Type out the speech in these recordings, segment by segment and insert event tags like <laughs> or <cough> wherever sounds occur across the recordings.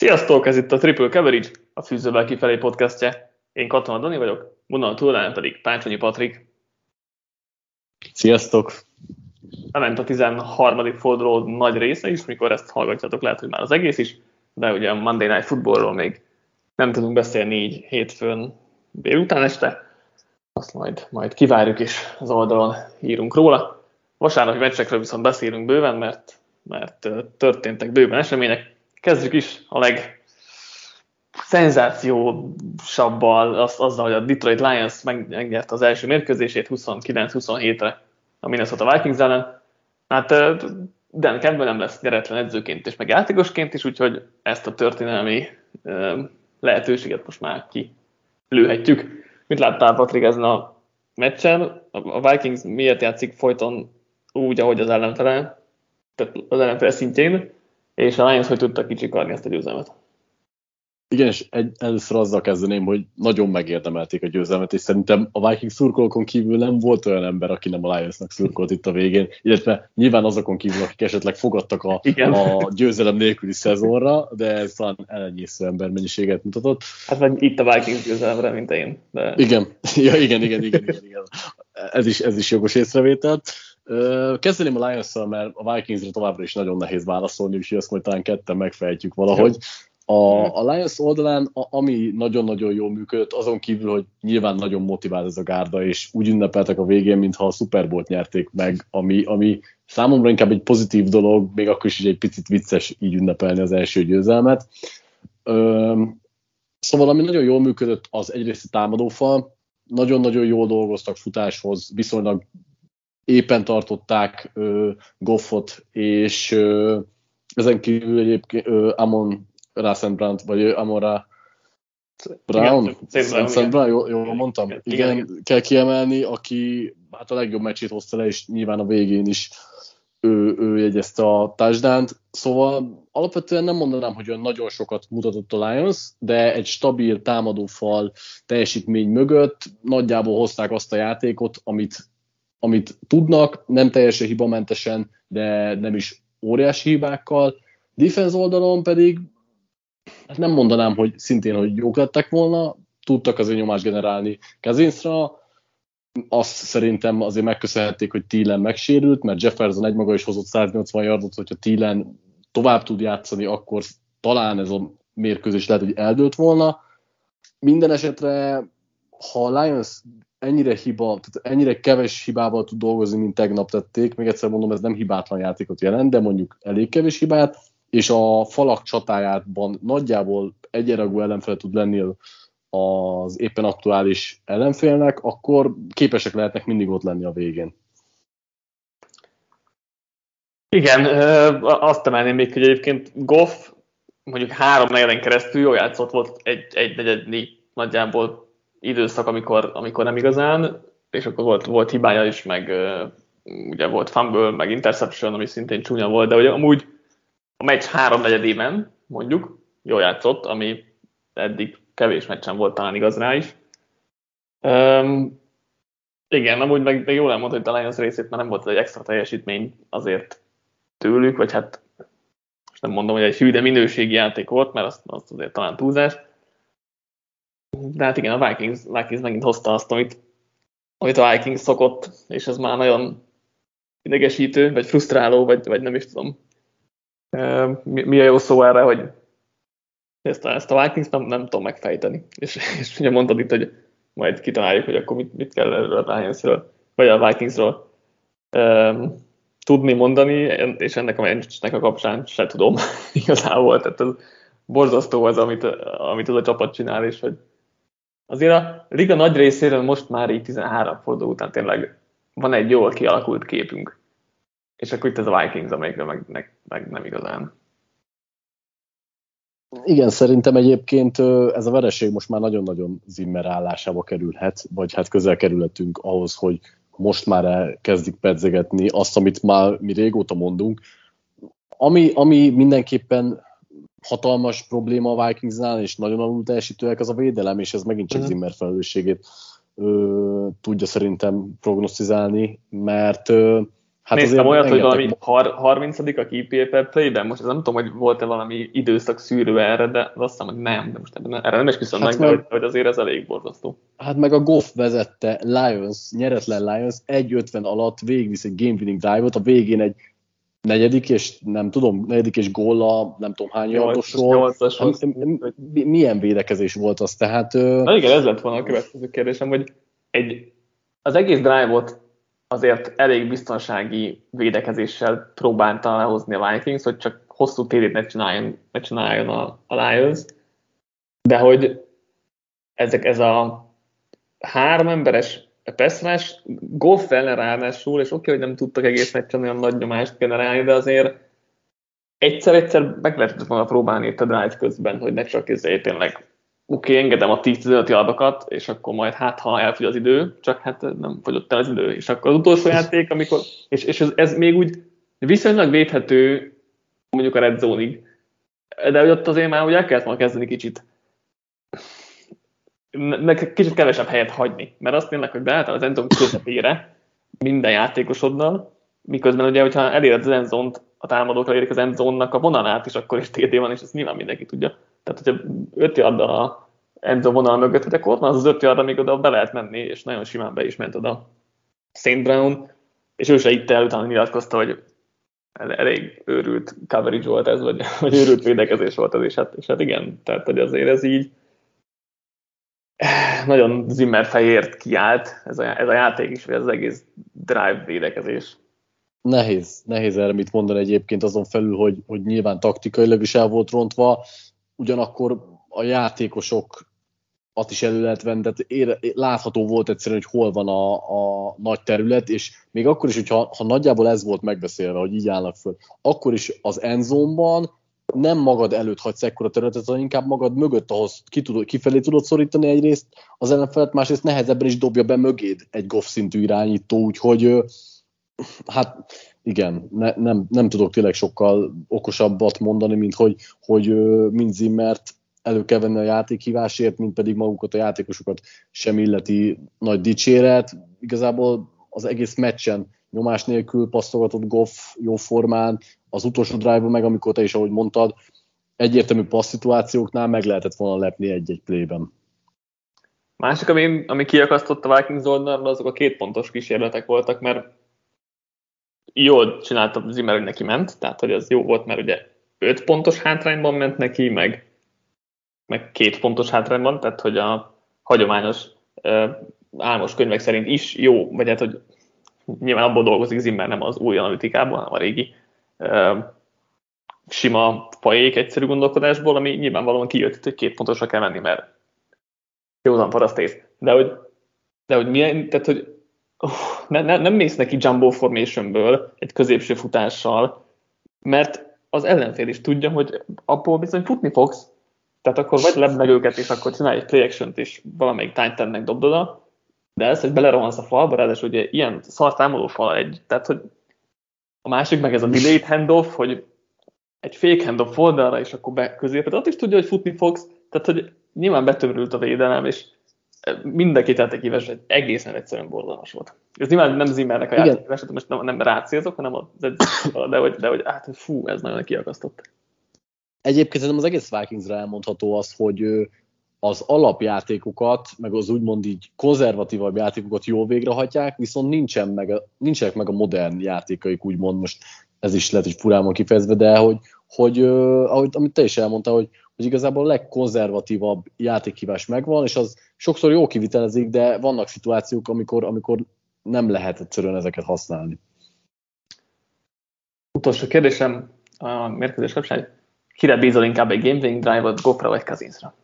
Sziasztok, ez itt a Triple Coverage, a Fűzővel kifelé podcastje. Én Katona Dani vagyok, vonal túlán pedig Pácsonyi Patrik. Sziasztok! Lement a 13. forduló nagy része is, mikor ezt hallgatjátok, lehet, hogy már az egész is, de ugye a Monday Night Footballról még nem tudunk beszélni így hétfőn délután este. Azt majd, majd kivárjuk és az oldalon írunk róla. Vasárnapi meccsekről viszont beszélünk bőven, mert, mert történtek bőven események. Kezdjük is a leg szenzációsabbal, az, azzal, hogy a Detroit Lions megnyerte az első mérkőzését 29-27-re a Minnesota Vikings ellen. Hát Dan Campbell nem lesz nyeretlen edzőként és meg játékosként is, úgyhogy ezt a történelmi lehetőséget most már ki lőhetjük. Mit láttál, Patrik, ezen a meccsen? A Vikings miért játszik folyton úgy, ahogy az ellenfele, tehát az ellenfele szintjén, és a Lions hogy tudta kicsikarni ezt a győzelmet? Igen, és egy, először azzal kezdeném, hogy nagyon megérdemelték a győzelmet, és szerintem a Vikings szurkolókon kívül nem volt olyan ember, aki nem a Lionsnak szurkolt itt a végén, illetve nyilván azokon kívül, akik esetleg fogadtak a, a győzelem nélküli szezonra, de ez talán elenyésző embermennyiséget mutatott. Hát vagy itt a Vikings győzelemre, mint én. De... Igen, <laughs> ja, igen, igen, igen, igen, igen. Ez, is, ez is jogos észrevétel. Kezdeném a lions mert a Vikingsre továbbra is nagyon nehéz válaszolni, úgyhogy azt majd talán ketten megfejtjük valahogy. A, a Lions oldalán, a, ami nagyon-nagyon jól működött, azon kívül, hogy nyilván nagyon motivált ez a gárda, és úgy ünnepeltek a végén, mintha a Super Bowl-t nyerték meg, ami, ami számomra inkább egy pozitív dolog, még akkor is egy picit vicces így ünnepelni az első győzelmet. Szóval ami nagyon jól működött, az egyrészt a támadófal, nagyon-nagyon jól dolgoztak futáshoz, viszonylag éppen tartották ö, Goffot, és ö, ezen kívül egyébként ö, Amon Rassenbrandt, vagy Amora Brown, Szent Brown, jól, jól mondtam? Igen, igen, igen, kell kiemelni, aki hát a legjobb meccsét hozta le, és nyilván a végén is ő, ő jegyezte a touchdown Szóval alapvetően nem mondanám, hogy olyan nagyon sokat mutatott a Lions, de egy stabil támadófal teljesítmény mögött nagyjából hozták azt a játékot, amit, amit tudnak, nem teljesen hibamentesen, de nem is óriási hibákkal. Defense oldalon pedig hát nem mondanám, hogy szintén, hogy jók lettek volna, tudtak azért nyomást generálni Kazinsra, azt szerintem azért megköszönhették, hogy Thielen megsérült, mert Jefferson egymaga is hozott 180 yardot, hogyha Thielen tovább tud játszani, akkor talán ez a mérkőzés lehet, hogy eldőlt volna. Minden esetre, ha a Lions ennyire hiba, tehát ennyire keves hibával tud dolgozni, mint tegnap tették, még egyszer mondom, ez nem hibátlan játékot jelent, de mondjuk elég kevés hibát, és a falak csatájában nagyjából egyenragú ellenfele tud lenni az éppen aktuális ellenfélnek, akkor képesek lehetnek mindig ott lenni a végén. Igen, azt emelném még, hogy egyébként Goff mondjuk három negyen keresztül jól játszott, volt egy, egy negyednyi nagyjából időszak, amikor, amikor nem igazán, és akkor volt, volt hibája is, meg ugye volt fumble, meg interception, ami szintén csúnya volt, de ugye amúgy a meccs három negyedében, mondjuk, jól játszott, ami eddig kevés meccsen volt talán igaz rá is. Um, igen, amúgy meg, meg jól elmondta, hogy talán az részét, mert nem volt egy extra teljesítmény azért tőlük, vagy hát most nem mondom, hogy egy hű, de minőségi játék volt, mert azt, azt azért talán túlzás. De hát igen, a Vikings, Vikings megint hozta azt, amit, amit a Vikings szokott, és ez már nagyon idegesítő, vagy frusztráló, vagy, vagy nem is tudom, mi, mi a jó szó erre, hogy ezt a, ezt a Vikings nem, nem tudom megfejteni. És, és ugye mondtad itt, hogy majd kitaláljuk, hogy akkor mit, mit kell erről a Lionsről, vagy a Vikingsról um, tudni mondani, és ennek a meccsnek a kapcsán se tudom <laughs> igazából. Tehát ez borzasztó az, amit, amit az a csapat csinál, és hogy azért a liga nagy részéről most már így 13 forduló után tényleg van egy jól kialakult képünk és akkor itt ez a Vikings, amelyikre meg, meg, meg nem igazán. Igen, szerintem egyébként ez a vereség most már nagyon-nagyon Zimmer állásába kerülhet, vagy hát közel kerülhetünk ahhoz, hogy most már elkezdik pedzegetni azt, amit már mi régóta mondunk. Ami, ami mindenképpen hatalmas probléma a Vikingsnál, és nagyon alul teljesítőek, az a védelem, és ez megint csak mhm. Zimmer felelősségét ö, tudja szerintem prognosztizálni, mert ö, Hát Néztem olyat, hogy valami 30 a KPA per play-ben, most ez nem tudom, hogy volt-e valami időszak szűrő erre, de azt hiszem, hogy nem, de most ebben, erre nem is küszöm hát meg, meg, hogy azért ez elég borzasztó. Hát meg a Goff vezette Lions, nyeretlen Lions 1.50 alatt végigvisz egy game winning drive-ot, a végén egy negyedik és nem tudom, negyedik és góla, nem tudom hány yardosról. Milyen védekezés volt az? Tehát, Na igen, ez lett volna a következő kérdésem, hogy egy, az egész drive-ot azért elég biztonsági védekezéssel próbálta lehozni a Vikings, hogy csak hosszú térét ne csináljon, ne csináljon a, a Lions, de hogy ezek, ez a három emberes Peszrás Goff ellen ráadásul, és oké, okay, hogy nem tudtak egész meccsen olyan nagy nyomást generálni, de azért egyszer-egyszer meg lehetett volna próbálni itt a drive közben, hogy ne csak ezért tényleg oké, okay, engedem a 10-15 yardokat, és akkor majd hát, ha elfogy az idő, csak hát nem fogyott el az idő. És akkor az utolsó <laughs> játék, amikor, és, és ez, ez még úgy viszonylag védhető mondjuk a red zone-ig, de hogy ott azért már úgy el kellett volna kezdeni kicsit kicsit kevesebb helyet hagyni, mert azt tényleg, hogy beálltál az endzone közepére minden játékosoddal, miközben ugye, hogyha eléred az endzont, a támadók elérik az endzónnak a vonalát is, akkor is TD van, és ezt nyilván mindenki tudja. Tehát, hogyha 5 yard a endzone vonal mögött, hogy akkor van az az 5 yard, amíg oda be lehet menni, és nagyon simán be is ment oda St. Brown, és ő se itt el, utána nyilatkozta, hogy elég őrült coverage volt ez, vagy, vagy őrült védekezés volt ez, és hát, és hát igen, tehát hogy azért ez így nagyon Zimmer fejért kiállt ez a, ez a játék is, vagy ez az egész drive védekezés. Nehéz, nehéz erre mit mondani egyébként azon felül, hogy, hogy nyilván taktikailag is el volt rontva, ugyanakkor a játékosok azt is elő lehet venni, tehát ére, látható volt egyszerűen, hogy hol van a, a nagy terület, és még akkor is, hogyha ha nagyjából ez volt megbeszélve, hogy így állnak föl, akkor is az enzónban nem magad előtt hagysz ekkora területet, hanem inkább magad mögött, ahhoz ki tudod, kifelé tudod szorítani egyrészt az ellenfelet, másrészt nehezebben is dobja be mögéd egy golf szintű irányító, úgyhogy hát igen, ne, nem, nem tudok tényleg sokkal okosabbat mondani, mint hogy, hogy mind Zimmert elő kell venni a játékhívásért, mint pedig magukat a játékosokat sem illeti nagy dicséret. Igazából az egész meccsen nyomás nélkül passzolgatott Goff jó formán, az utolsó drive meg, amikor te is, ahogy mondtad, egyértelmű passz szituációknál meg lehetett volna lepni egy-egy playben. Másik, ami, ami kiakasztott a Vikings oldalról, azok a két pontos kísérletek voltak, mert jól csinálta Zimmer, hogy neki ment, tehát hogy az jó volt, mert ugye 5 pontos hátrányban ment neki, meg, meg két pontos hátrányban, tehát hogy a hagyományos álmos könyvek szerint is jó, vagy hát, hogy nyilván abból dolgozik Zimmer, nem az új analitikában, hanem a régi uh, sima fajék egyszerű gondolkodásból, ami nyilvánvalóan kijött, hogy két pontosra kell menni, mert józan parasztész. De hogy, de hogy milyen, tehát hogy uh, ne, ne, nem mész neki jumbo formationből egy középső futással, mert az ellenfél is tudja, hogy abból bizony futni fogsz, tehát akkor vagy lebb meg őket, és akkor csinálj egy play action és valamelyik time dobd oda, de ez, hogy belerohansz a falba, ráadásul ugye ilyen szar támadó fal egy, tehát hogy a másik meg ez a delayed handoff, hogy egy fake handoff oldalra, és akkor be középet, ott is tudja, hogy futni fogsz, tehát hogy nyilván betömörült a védelem, és mindenki tettek éves, hogy egészen egyszerűen borzalmas volt. Ez nyilván nem Zimmernek a játékívás, most nem, nem rácélzok, hanem az <coughs> de hogy, de hogy hát fú, ez nagyon kiakasztott. Egyébként az egész Vikingsra elmondható az, hogy az alapjátékokat, meg az úgymond így konzervatívabb játékokat jól végrehajtják, viszont nincsen meg nincsenek meg a modern játékaik, úgymond most ez is lehet, hogy furán van kifejezve, de hogy, hogy ahogy, amit te is elmondtál, hogy, hogy igazából a legkonzervatívabb játékhívás megvan, és az sokszor jó kivitelezik, de vannak szituációk, amikor, amikor nem lehet egyszerűen ezeket használni. Utolsó kérdésem a mérkőzés kapcsán. Kire bízol inkább egy Game Winning Drive-ot, GoPro vagy Kazinsra?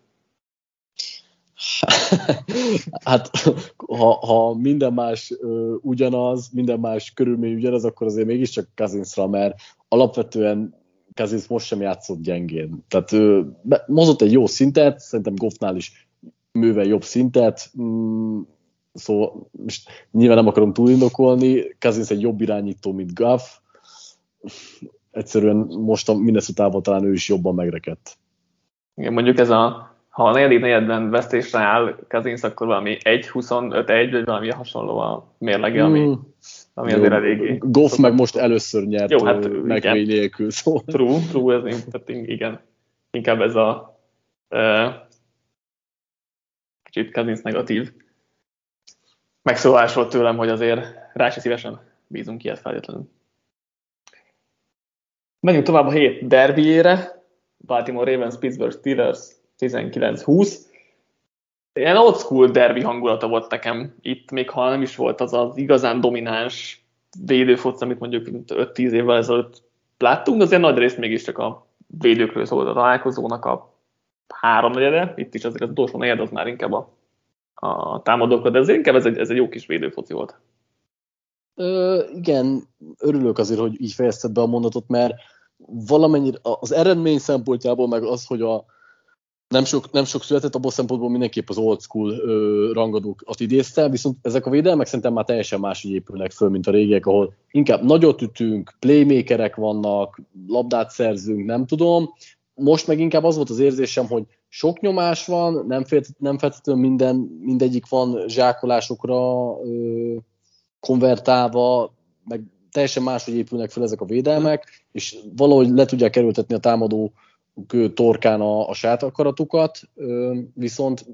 <laughs> hát ha, ha minden más ö, ugyanaz, minden más körülmény ugyanaz, akkor azért mégiscsak Kazinsra, mert alapvetően Kazins most sem játszott gyengén. Tehát ő mozott egy jó szintet, szerintem Goffnál is művel jobb szintet, mm, szóval most nyilván nem akarom túlindokolni, Kazins egy jobb irányító, mint Gaff, egyszerűen most a minnesota talán ő is jobban megrekedt. Igen, mondjuk ez a ha a negyedik negyedben vesztésre áll Kazinsz, akkor valami 1-25-1, vagy valami hasonló a mérlege, ami... Mm. ami azért eléggé. Goff meg most először nyert Jó, hát, megvény nélkül. Szóval. True, true, ez tehát igen. Inkább ez a uh, kicsit Cousins negatív megszólás volt tőlem, hogy azért rá se szívesen bízunk ilyet feltétlenül. Menjünk tovább a hét derbiére. Baltimore Ravens, Pittsburgh Steelers 19-20. Ilyen old school derbi hangulata volt nekem itt, még ha nem is volt az az igazán domináns védőfoc, amit mondjuk 5-10 évvel ezelőtt láttunk, azért nagy részt mégiscsak a védőkről szólt a találkozónak a háromnegyede, itt is azért az utolsó negyed az már inkább a, a támadókra, de ez inkább ez egy, ez egy jó kis védőfoci volt. Ö, igen, örülök azért, hogy így fejezted be a mondatot, mert valamennyire az eredmény szempontjából, meg az, hogy a nem sok, nem sok született, abból szempontból mindenképp az old school ö, rangadókat idézte, viszont ezek a védelmek szerintem már teljesen máshogy épülnek föl, mint a régiek, ahol inkább nagyot ütünk, playmakerek vannak, labdát szerzünk, nem tudom. Most meg inkább az volt az érzésem, hogy sok nyomás van, nem, fél, nem feltétlenül minden, mindegyik van zsákolásokra ö, konvertálva, meg teljesen máshogy épülnek fel ezek a védelmek, és valahogy le tudják kerültetni a támadó torkán a, a sát akaratukat, viszont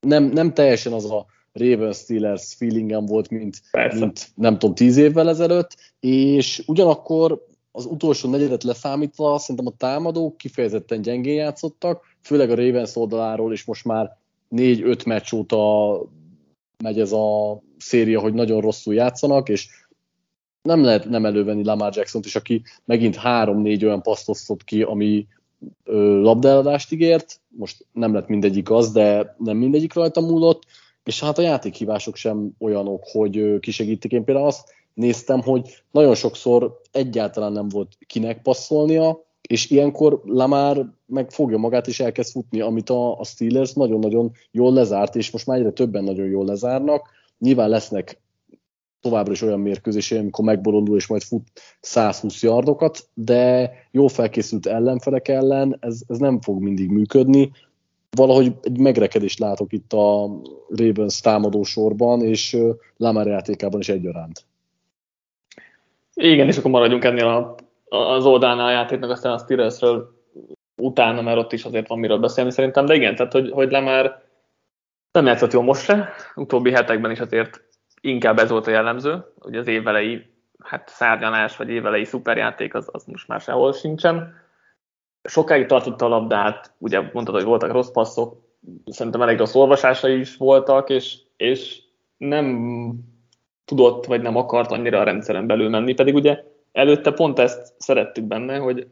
nem, nem teljesen az a Raven Steelers feelingem volt, mint, mint nem tudom, tíz évvel ezelőtt, és ugyanakkor az utolsó negyedet leszámítva szerintem a támadók kifejezetten gyengén játszottak, főleg a Ravens oldaláról, és most már négy-öt meccs óta megy ez a széria, hogy nagyon rosszul játszanak, és nem lehet nem elővenni Lamar Jackson-t is, aki megint három-négy olyan paszt ki, ami labdaeladást ígért, most nem lett mindegyik az, de nem mindegyik rajta múlott, és hát a játékhívások sem olyanok, hogy kisegítik. Én például azt néztem, hogy nagyon sokszor egyáltalán nem volt kinek passzolnia, és ilyenkor Lamar meg fogja magát és elkezd futni, amit a, a Steelers nagyon-nagyon jól lezárt, és most már egyre többen nagyon jól lezárnak. Nyilván lesznek továbbra is olyan mérkőzései, amikor megbolondul és majd fut 120 yardokat, de jó felkészült ellenfelek ellen ez, ez nem fog mindig működni. Valahogy egy megrekedést látok itt a Ravens támadó sorban, és Lamar játékában is egyaránt. Igen, és akkor maradjunk ennél a, az oldalnál a játéknak, aztán a Steelersről utána, mert ott is azért van miről beszélni szerintem, de igen, tehát hogy, hogy Lamar nem játszott jól most se, utóbbi hetekben is azért inkább ez volt a jellemző, hogy az évelei hát szárnyalás vagy évelei szuperjáték az, az most már sehol sincsen. Sokáig tartotta a labdát, ugye mondtad, hogy voltak rossz passzok, szerintem elég rossz olvasásai is voltak, és, és nem tudott, vagy nem akart annyira a rendszeren belül menni, pedig ugye előtte pont ezt szerettük benne, hogy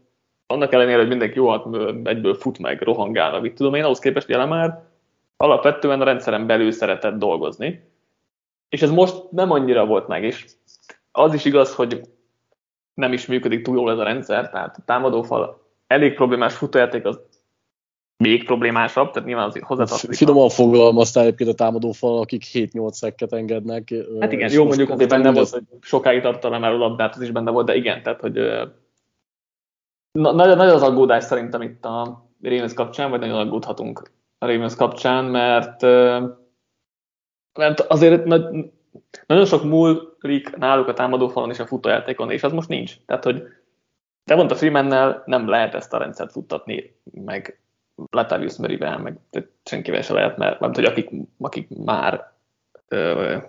annak ellenére, hogy mindenki jó, egyből fut meg, rohangál, mit tudom én, ahhoz képest jelen már alapvetően a rendszeren belül szeretett dolgozni, és ez most nem annyira volt meg, és az is igaz, hogy nem is működik túl jól ez a rendszer, tehát a támadófal elég problémás futójáték az még problémásabb, tehát nyilván azért hozzátartozik. Finoman fogalmaztál egyébként a támadófal, akik 7-8 szekket engednek. Hát igen, jó mondjuk azért benne volt, hogy sokáig tartottam már a labdát, az is benne volt, de igen, tehát hogy na, nagy, nagy az aggódás szerintem itt a Ravens kapcsán, vagy nagyon aggódhatunk a Ravens kapcsán, mert mert azért nagy, nagyon sok múlik náluk a támadófalon és a futójátékon, és az most nincs. Tehát, hogy de mondta Freemannel nem lehet ezt a rendszert futtatni, meg Latavius Murrayvel, meg senkivel se lehet, mert, mert hogy akik, akik már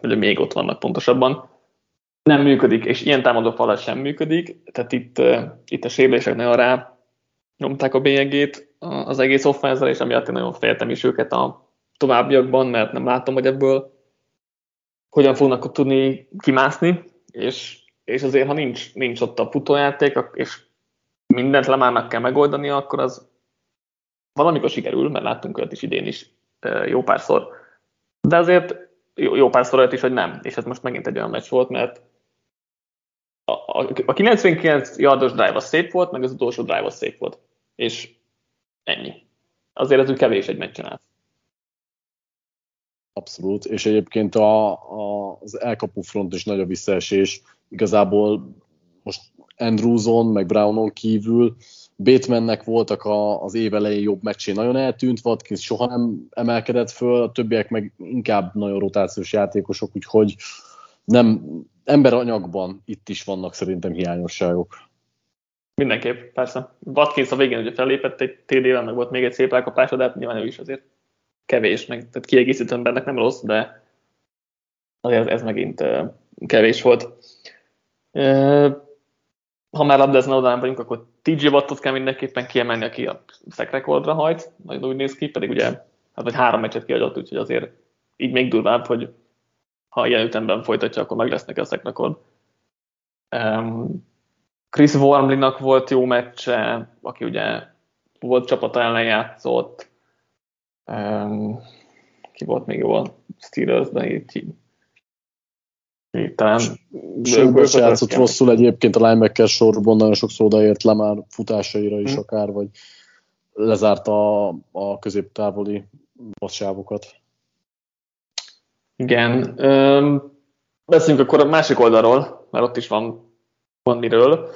vagy még ott vannak pontosabban, nem működik, és ilyen támadó falat sem működik, tehát itt, itt a sérülések nagyon rá nyomták a bélyegét az egész offenzel, és amiatt én nagyon féltem is őket a továbbiakban, mert nem látom, hogy ebből hogyan fognak tudni kimászni, és, és azért, ha nincs, nincs ott a futójáték, és mindent lemárnak kell megoldani, akkor az valamikor sikerül, mert láttunk olyat is idén is jó párszor. De azért jó, jó párszor olyat is, hogy nem. És ez most megint egy olyan meccs volt, mert a, a, a 99 yardos drive az szép volt, meg az utolsó drive az szép volt. És ennyi. Azért ez úgy kevés egy meccsen át. Abszolút, és egyébként a, a, az elkapó front is nagy a visszaesés. Igazából most Andrewson, meg Brownon kívül Batemannek voltak a, az év elején jobb meccsé nagyon eltűnt, Watkins soha nem emelkedett föl, a többiek meg inkább nagyon rotációs játékosok, úgyhogy nem, emberanyagban itt is vannak szerintem hiányosságok. Mindenképp, persze. Watkins a végén ugye felépett egy TD-vel, meg volt még egy szép elkapása, de hát nyilván ő is azért kevés, meg tehát kiegészítő embernek nem rossz, de azért ez megint kevés volt. Ha már labdázna oda vagyunk, akkor TJ Wattot kell mindenképpen kiemelni, aki a szekrekordra hajt, majd úgy néz ki, pedig ugye hát vagy három meccset kiadott, úgyhogy azért így még durvább, hogy ha ilyen ütemben folytatja, akkor meg lesz neki a szekrekord. Chris Wormley-nak volt jó meccse, aki ugye volt csapata ellen játszott. Um, ki volt még jó a Steelers-ben, így, így talán... Sőt, játszott rosszul egyébként a linebacker sorban, nagyon sokszor odaért le már futásaira is hmm. akár, vagy lezárta a, a középtávoli vassávokat. Igen. Um, beszéljünk akkor a másik oldalról, mert ott is van, van miről.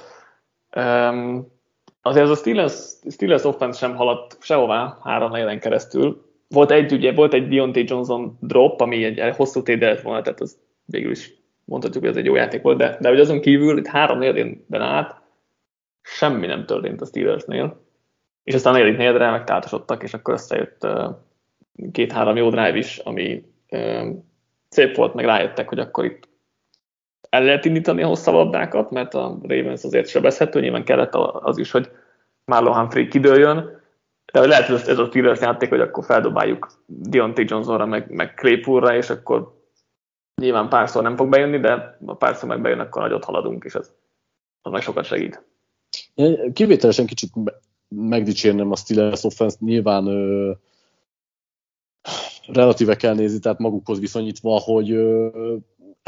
Um, azért az a Steelers, Steelers offense sem haladt sehová három negyen keresztül. Volt egy, ugye, volt egy Deontay Johnson drop, ami egy hosszú TD lett volna, tehát az végül is mondhatjuk, hogy ez egy jó játék volt, de, de hogy azon kívül itt három negyedben át semmi nem történt a Steelersnél. És aztán negyedik negyedre megtáltosodtak, és akkor összejött két-három jó drive is, ami szép volt, meg rájöttek, hogy akkor itt el lehet indítani a hosszabb labdákat, mert a Ravens azért sebezhető, nyilván kellett az is, hogy Marlon Humphrey kidőljön, de lehet, hogy ez a Steelers játék, hogy akkor feldobáljuk Deontay Johnsonra, meg, meg Claypoolra, és akkor nyilván párszor nem fog bejönni, de ha párszor meg bejön, akkor nagyot haladunk, és ez az meg sokat segít. Kivételesen kicsit megdicsérnem a Steelers offense nyilván ö, relatíve kell nézni, tehát magukhoz viszonyítva, hogy ö,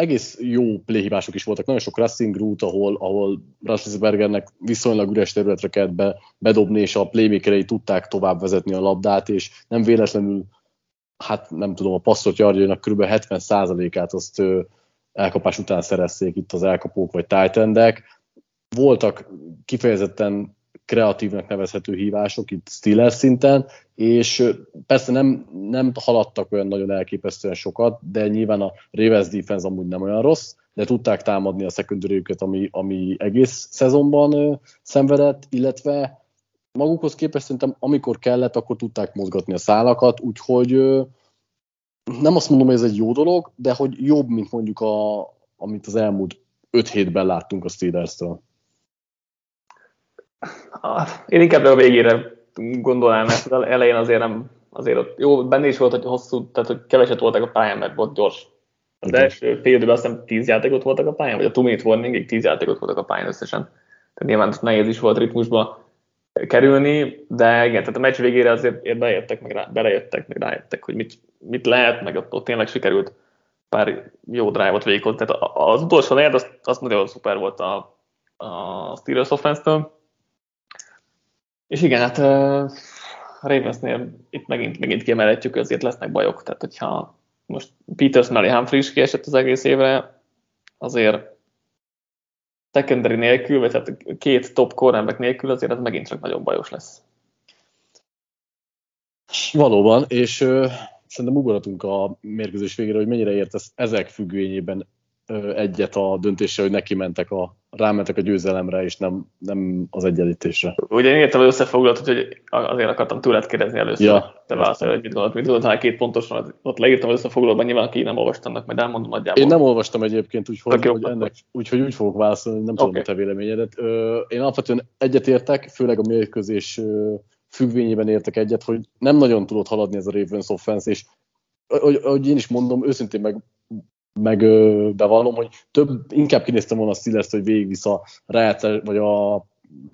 egész jó playhibások is voltak, nagyon sok racing route, ahol, ahol Rasselsbergernek viszonylag üres területre kellett be, bedobni, és a playmakerei tudták tovább vezetni a labdát, és nem véletlenül, hát nem tudom, a passzot yardjainak kb. 70%-át azt elkapás után szerezték itt az elkapók vagy titan Voltak kifejezetten kreatívnak nevezhető hívások itt Steelers szinten, és persze nem, nem haladtak olyan nagyon elképesztően sokat, de nyilván a Ravens defense amúgy nem olyan rossz, de tudták támadni a secondary ami, ami egész szezonban ö, szenvedett, illetve magukhoz képest szerintem amikor kellett, akkor tudták mozgatni a szálakat, úgyhogy ö, nem azt mondom, hogy ez egy jó dolog, de hogy jobb, mint mondjuk a, amit az elmúlt öt hétben láttunk a Steelers-től. Én inkább a végére gondolnám, mert az elején azért nem, azért ott jó, benne is volt, hogy hosszú, tehát hogy keveset voltak a pályán, mert volt gyors. Az első fél időben azt hiszem tíz játékot voltak a pályán, vagy a two minute warning tíz játékot voltak a pályán összesen. Tehát nyilván nehéz is volt ritmusba kerülni, de igen, tehát a meccs végére azért bejöttek, meg rá, belejöttek, meg rájöttek, hogy mit, mit lehet, meg ott, ott tényleg sikerült pár jó drive-ot végig. Tehát az utolsó negyed, az, az nagyon szuper volt a, a Steelers offense-től, és igen, hát uh, Ravensnél itt megint, megint kiemelhetjük, azért lesznek bajok. Tehát, hogyha most Peters mellé Humphrey kiesett az egész évre, azért secondary nélkül, vagy tehát két top cornerback nélkül azért ez megint csak nagyon bajos lesz. Valóban, és ö, szerintem ugorhatunk a mérkőzés végére, hogy mennyire értesz ezek függvényében ö, egyet a döntéssel, hogy neki mentek a rámentek a győzelemre, és nem, nem az egyenlítésre. Ugye én értem az összefoglalót, hogy azért akartam tőled kérdezni először, ja, te válaszolj, hogy mit gondolod, mit gondolod, két pontosan, ott leírtam az összefoglalóban, nyilván aki nem olvastam, majd elmondom nagyjából. Én nem olvastam egyébként, úgyhogy, okay, hogy ennek, úgyhogy úgy fogok válaszolni, nem okay. tudom, a te véleményedet. Én alapvetően egyetértek, főleg a mérkőzés függvényében értek egyet, hogy nem nagyon tudott haladni ez a Ravens offense, és ahogy én is mondom, őszintén meg meg bevallom, hogy több, inkább kinéztem volna a steelers hogy végigvisz a rájátszás, vagy a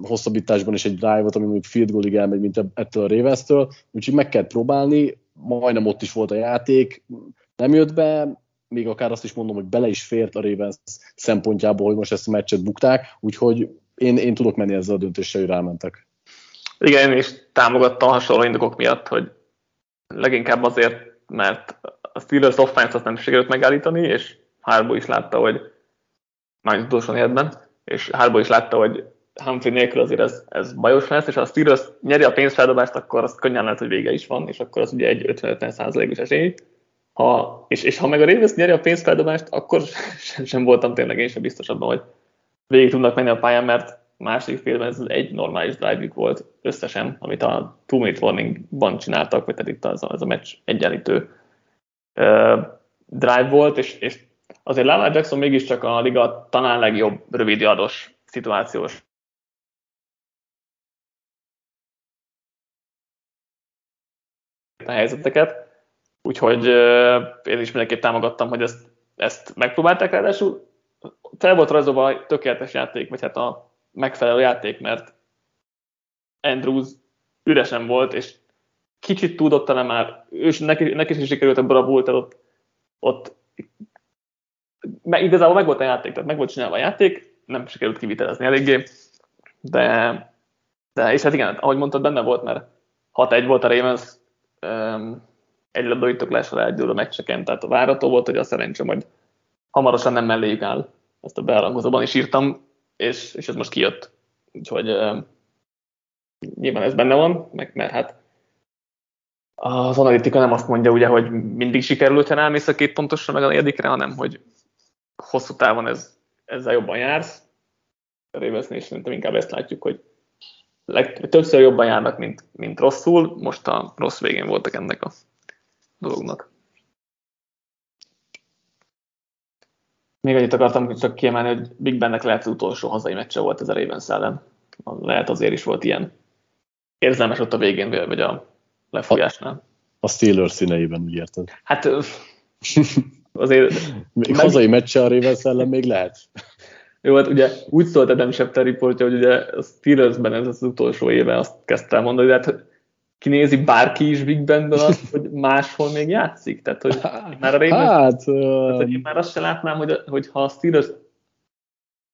hosszabbításban is egy drive-ot, ami mondjuk field goalig elmegy, mint ettől a Ravens-től, úgyhogy meg kell próbálni, majdnem ott is volt a játék, nem jött be, még akár azt is mondom, hogy bele is fért a Ravens szempontjából, hogy most ezt a meccset bukták, úgyhogy én, én tudok menni ezzel a döntéssel, hogy rámentek. Igen, én is támogattam hasonló indokok miatt, hogy leginkább azért, mert a Steelers offense nem sikerült megállítani, és Harbo is látta, hogy már utolsó negyedben, és Harbo is látta, hogy Humphrey nélkül azért ez, ez bajos lesz, és ha a Steelers nyeri a pénzfeldobást, akkor az könnyen lehet, hogy vége is van, és akkor az ugye egy 50-50 százalékos esély. ha, és, és ha meg a Ravens nyeri a pénzfeldobást, akkor <laughs> sem, sem voltam tényleg én sem biztos abban, hogy végig tudnak menni a pályán, mert második félben ez egy normális drive volt összesen, amit a two minute warningban csináltak, vagy tehát itt az, az a meccs egyenlítő drive volt, és, és azért Lamar Jackson mégiscsak a liga talán legjobb rövidjardos szituációs. A helyzeteket, úgyhogy én is mindenképp támogattam, hogy ezt, ezt megpróbálták, ráadásul fel volt rajzolva tökéletes játék, vagy hát a megfelelő játék, mert Andrews üresen volt, és kicsit tudott talán már, és neki, neki is sikerült a bravúr, tehát ott, ott meg, igazából meg volt a játék, tehát meg volt csinálva a játék, nem sikerült kivitelezni eléggé, de, de és hát igen, ahogy mondtad, benne volt, mert 6-1 volt a Ravens, um, egy labdaütöklásra eldől a meccseken, tehát a várató volt, hogy a szerencsé majd hamarosan nem melléjük áll. Ezt a bearangozóban is írtam, és, és ez most kijött. Úgyhogy uh, nyilván ez benne van, meg, mert hát az analitika nem azt mondja, ugye, hogy mindig sikerül, hogyha elmész a két pontosra, meg a negyedikre, hanem hogy hosszú távon ez, ezzel jobban jársz. Ravensnél szerintem inkább ezt látjuk, hogy leg, többször jobban járnak, mint, mint rosszul, most a rossz végén voltak ennek a dolognak. Még annyit akartam csak kiemelni, hogy Big Bennek lehet az utolsó hazai meccse volt ez a Ravens ellen. Lehet azért is volt ilyen érzelmes ott a végén, vagy a lefolyásnál. A, Steelers színeiben, úgy érted? Hát azért... <laughs> még meg... hazai meccse a Ravens ellen még lehet. Jó, hát ugye úgy szólt Adam Schefter riportja, hogy ugye a Steelersben ez az utolsó éve azt kezdte mondani, de hát kinézi bárki is Big Benből azt, hogy máshol még játszik? Tehát, hogy már a Ravens, hát, tehát, hogy én már azt se látnám, hogy, hogy ha a Steelers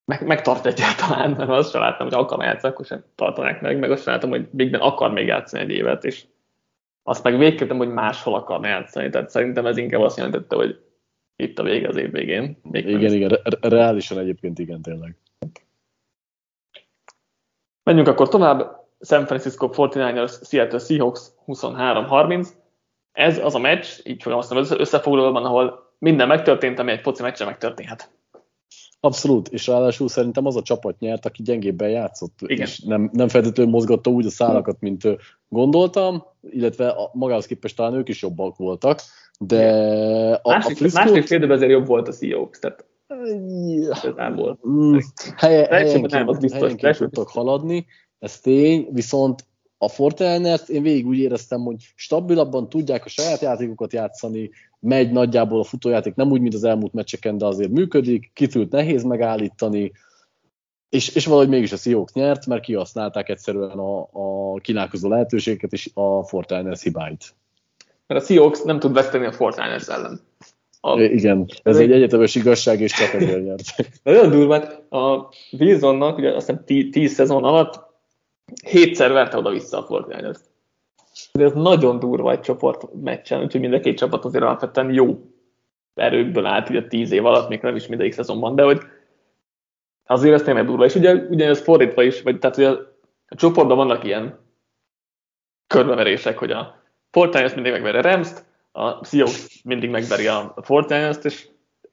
meg, megtart egyáltalán, mert azt sem láttam, hogy akar játszani, akkor sem tartanák meg, meg azt sem láttam, hogy Big Ben akar még játszani egy évet, és azt meg végképpen, hogy máshol akar játszani, tehát szerintem ez inkább azt jelentette, hogy itt a vége az év végén. Még igen, igen, re- reálisan egyébként igen, tényleg. Menjünk akkor tovább. San Francisco 49ers, Seattle Seahawks 23-30. Ez az a meccs, így fogalmaztam összefoglalóban, ahol minden megtörtént, ami egy foci meccsen megtörténhet. Abszolút, és ráadásul szerintem az a csapat nyert, aki gyengébben játszott, Igen. és nem, nem feltétlenül mozgatta úgy a szálakat, mint gondoltam, illetve a, magához képest talán ők is jobbak voltak, de a, másik, a Frisco... Másik fél azért jobb volt a Seahawks, tehát igazából. Mm, helye, helyenként, nem, az biztos, helyenként tudtak haladni, ez tény, viszont a Fortiners én végig úgy éreztem, hogy stabilabban tudják a saját játékokat játszani, megy nagyjából a futójáték, nem úgy, mint az elmúlt meccseken, de azért működik, kitűlt nehéz megállítani, és, és valahogy mégis a Seahawks nyert, mert kihasználták egyszerűen a, a kínálkozó lehetőségeket és a Fortiners hibáit. Mert a Seahawks nem tud veszteni a Fortiners ellen. A, Igen, ez egy egyetemes igazság, és csak ezért nyert. <laughs> Nagyon durván, a Wilsonnak, ugye azt hiszem 10 szezon alatt hétszer verte oda-vissza a Fortiners. Ez nagyon durva egy csoport meccsen, úgyhogy mind a két csapat azért alapvetően jó erőkből állt ugye tíz év alatt, még nem is mindegyik szezonban, de hogy azért ez tényleg durva. És ugye ugyanez fordítva is, vagy tehát ugye a csoportban vannak ilyen körbeverések, hogy a Fortiners mindig megveri a rams a Seahawks mindig megveri a fortiners és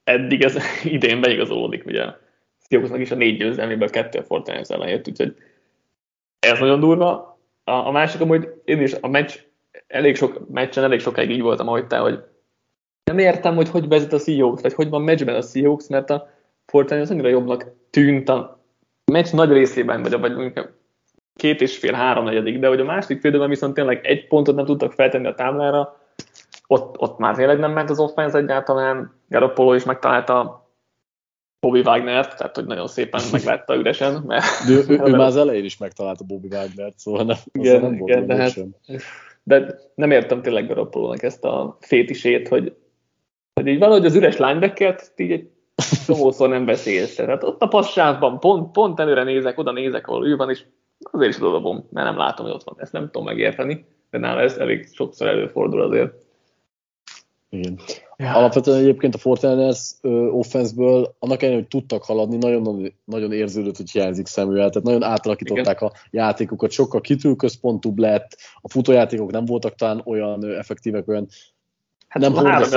eddig ez <laughs> idén beigazolódik, ugye a Seahawksnak is a négy győzelméből kettő a Fortiners ellen jött, úgyhogy ez nagyon durva. A, a másik, hogy én is a meccs, elég sok meccsen elég sokáig így voltam, ahogy te, hogy nem értem, hogy hogy vezet a Seahawks, vagy hogy van meccsben a Seahawks, mert a Fortnite annyira jobbnak tűnt a meccs nagy részében, vagy, vagy mondjuk két és fél, három negyedik, de hogy a második félidőben viszont tényleg egy pontot nem tudtak feltenni a táblára, ott, ott már tényleg nem ment az offense egyáltalán, Garoppolo is megtalálta Bobby Wagner, tehát hogy nagyon szépen meglátta üresen. Mert, de ő, ő, <laughs> ő már az elején is megtalálta Bobby Wagner, szóval nem, igen, nem igen, de, hát, de nem értem tényleg Garoppolónak ezt a fétisét, hogy, hogy így valahogy az üres linebackert így egy csomószor nem beszélsz. Tehát ott a passávban pont, pont előre nézek, oda nézek, ahol ő van, és azért is dobom, mert nem látom, hogy ott van. Ezt nem tudom megérteni, de nála ez elég sokszor előfordul azért. Igen. Ja. Alapvetően egyébként a Fortiners offenszből annak ellenére, hogy tudtak haladni, nagyon, nagyon érződött, hogy hiányzik Samuel, tehát nagyon átalakították Igen. a játékokat, sokkal kitűközpontúbb lett, a futójátékok nem voltak talán olyan effektívek, olyan Hát nem három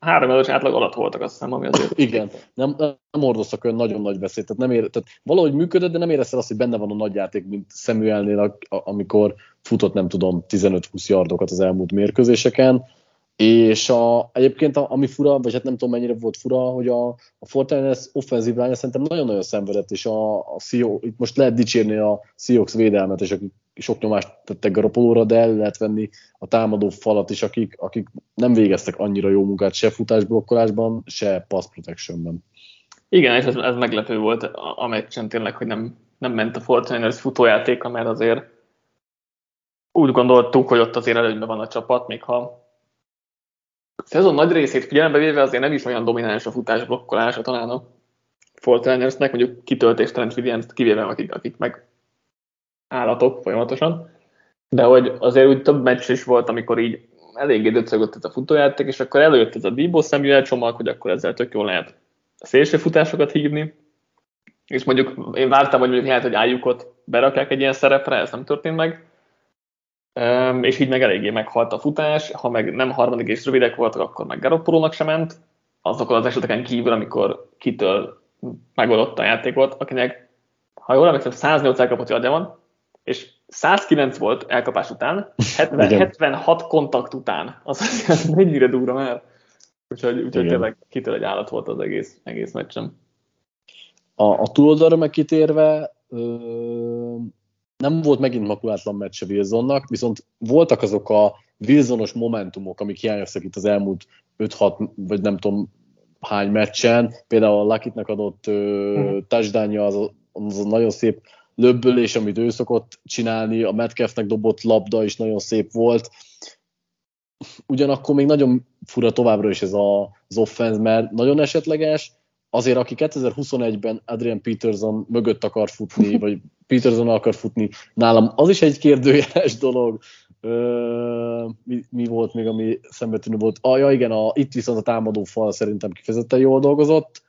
három átlag alatt voltak, azt hiszem, ami azért... Igen, nem, nem hordoztak olyan nagyon nagy veszélyt, tehát, nem ér, tehát valahogy működött, de nem érezted azt, hogy benne van a nagy játék, mint Samuelnél, amikor futott, nem tudom, 15-20 yardokat az elmúlt mérkőzéseken, és a, egyébként a, ami fura, vagy hát nem tudom mennyire volt fura, hogy a, a Fortiners offenzív lánya szerintem nagyon-nagyon szenvedett, és a, a CEO, itt most lehet dicsérni a Seahawks védelmet, és akik sok nyomást tettek Garopolóra, de el lehet venni a támadó falat is, akik, akik nem végeztek annyira jó munkát se futásblokkolásban, se pass protectionben. Igen, és ez, ez meglepő volt a meccsen tényleg, hogy nem, nem ment a Fortiners futójátéka, mert azért úgy gondoltuk, hogy ott azért előnyben van a csapat, még ha szezon nagy részét figyelembe véve azért nem is olyan domináns a futás blokkolása talán a Fortinersnek, mondjuk kitöltéstelen Williams kivéve, akik, akik meg állatok folyamatosan, de hogy azért úgy több meccs is volt, amikor így eléggé döcögött ez a futójáték, és akkor előjött ez a Debo Samuel csomag, hogy akkor ezzel tök jól lehet szélső futásokat hívni, és mondjuk én vártam, hogy mondjuk lehet, hogy álljukot berakják egy ilyen szerepre, ez nem történt meg, és így meg eléggé meghalt a futás, ha meg nem harmadik és rövidek voltak, akkor meg Garoppolónak sem ment, azokon az eseteken kívül, amikor kitől megoldott a játékot, akinek, ha jól emlékszem, 108 elkapott adja van, és 109 volt elkapás után, <laughs> 70, 76 kontakt után. Az, az mennyire durva már. Úgyhogy, úgyhogy tényleg kitől egy állat volt az egész, egész meccsem. A, a túloldalra meg kitérve, ö, nem volt megint makulátlan meccse Wilsonnak, viszont voltak azok a Wilsonos momentumok, amik hiányoztak itt az elmúlt 5-6, vagy nem tudom hány meccsen. Például a Lakitnak adott uh-huh. touchdownja az, az a nagyon szép löbbölés, amit ő szokott csinálni, a Metcalfnek dobott labda is nagyon szép volt. Ugyanakkor még nagyon fura továbbra is ez a, az offense, mert nagyon esetleges, azért aki 2021-ben Adrian Peterson mögött akar futni, <laughs> vagy Peterson akar futni, nálam az is egy kérdőjeles <laughs> dolog. Ö, mi, mi, volt még, ami szembetűnő volt? Ah, ja, igen, a, itt viszont a támadó fal szerintem kifejezetten jól dolgozott.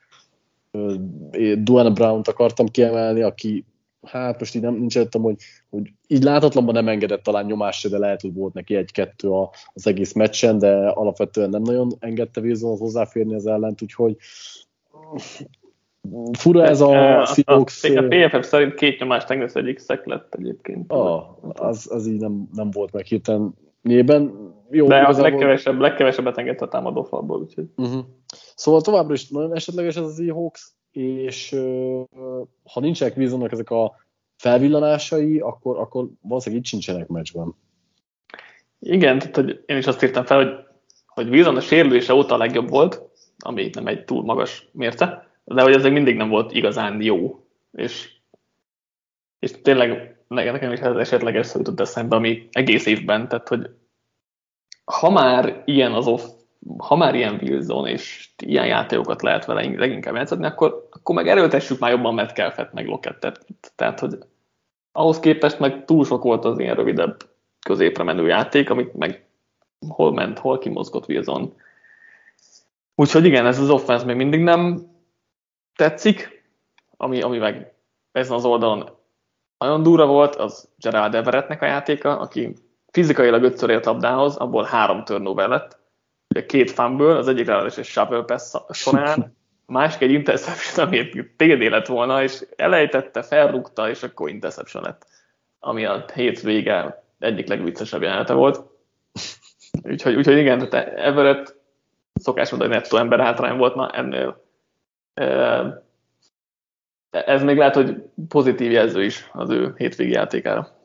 Duane Brown-t akartam kiemelni, aki hát most így nem, nincs előttem, hogy, hogy így láthatatlanban nem engedett talán nyomást, de lehet, hogy volt neki egy-kettő az egész meccsen, de alapvetően nem nagyon engedte Wilson hozzáférni az ellent, úgyhogy fura ez a Seahawks... A, a, a PFF szerint két nyomást engedsz egyik szek lett egyébként. Ah, az, az így nem, nem volt meg hirtelen nyében. Jó, De a legkevesebb, legkevesebbet engedte a támadó falból, úgyhogy... Uh-huh. Szóval továbbra is nagyon esetleges ez az Seahawks, és uh, ha nincsenek Wilsonnak ezek a felvillanásai, akkor, akkor valószínűleg itt sincsenek meccsben. Igen, tehát hogy én is azt írtam fel, hogy, hogy Wilson a sérülése óta a legjobb volt, ami nem egy túl magas mérce, de hogy még mindig nem volt igazán jó. És, és tényleg nekem is ez esetleges szó jutott eszembe, ami egész évben, tehát hogy ha már ilyen az off, ha már ilyen Wilson és ilyen játékokat lehet vele leginkább játszani, akkor, akkor meg erőltessük már jobban Metcalfet, meg Lockettet. Tehát, hogy ahhoz képest meg túl sok volt az ilyen rövidebb középre menő játék, amit meg hol ment, hol kimozgott Wilson. Úgyhogy igen, ez az offense még mindig nem tetszik, ami, ami meg ezen az oldalon nagyon durva volt, az Gerald Everettnek a játéka, aki fizikailag ötször ért labdához, abból három turnover lett. Két fumble, az egyik ráadásul egy shovel pass során, a másik egy interception, ami TD lett volna, és elejtette, felrúgta, és akkor interception lett, ami a hét vége egyik legviccesebb jelenete volt. Úgyhogy, úgyhogy igen, tehát Everett szokás mondani, hogy nettó ember hátrány volt, na ennél ez még lehet, hogy pozitív jelző is az ő hétvégi játékára.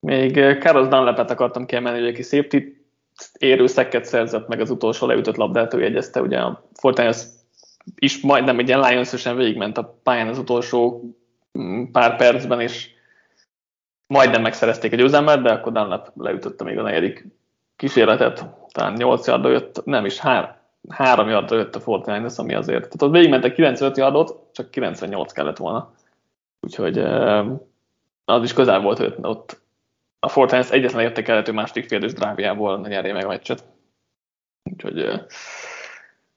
Még Carlos Dunlapet akartam kiemelni, hogy aki safety érő szekket szerzett meg az utolsó leütött labdát, ő jegyezte, ugye a Fortnite is majdnem egy ilyen lions végigment a pályán az utolsó mm, pár percben, és majdnem megszerezték egy győzelmet, de akkor Dunlap leütötte még a negyedik kísérletet, talán 8 yardra jött, nem is, 3, 3 yardra jött a Fortnite, ami azért, tehát ott végigmentek 95 yardot, csak 98 kellett volna. Úgyhogy az is közel volt, hogy ott a Fortnite egyetlen értékelhető második félidős dráviából nyerje meg a meccset. Úgyhogy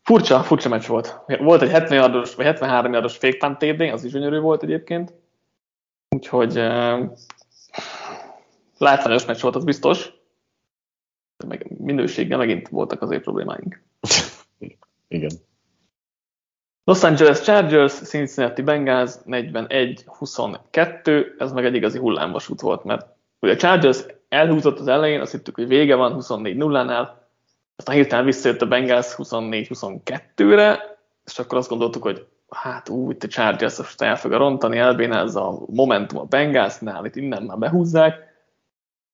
furcsa, furcsa meccs volt. Volt egy 70 yardos, vagy 73 yardos fake punt TD, az is gyönyörű volt egyébként. Úgyhogy látványos meccs volt, az biztos minőséggel megint voltak azért problémáink. Igen. Los Angeles Chargers, Cincinnati Bengals 41-22, ez meg egy igazi hullámvasút volt, mert ugye a Chargers elhúzott az elején, azt hittük, hogy vége van 24-0-nál, aztán hirtelen visszajött a Bengals 24-22-re, és akkor azt gondoltuk, hogy hát úgy, itt a Chargers most el fog rontani, elbénázza a momentum a Bengalsnál, itt innen már behúzzák,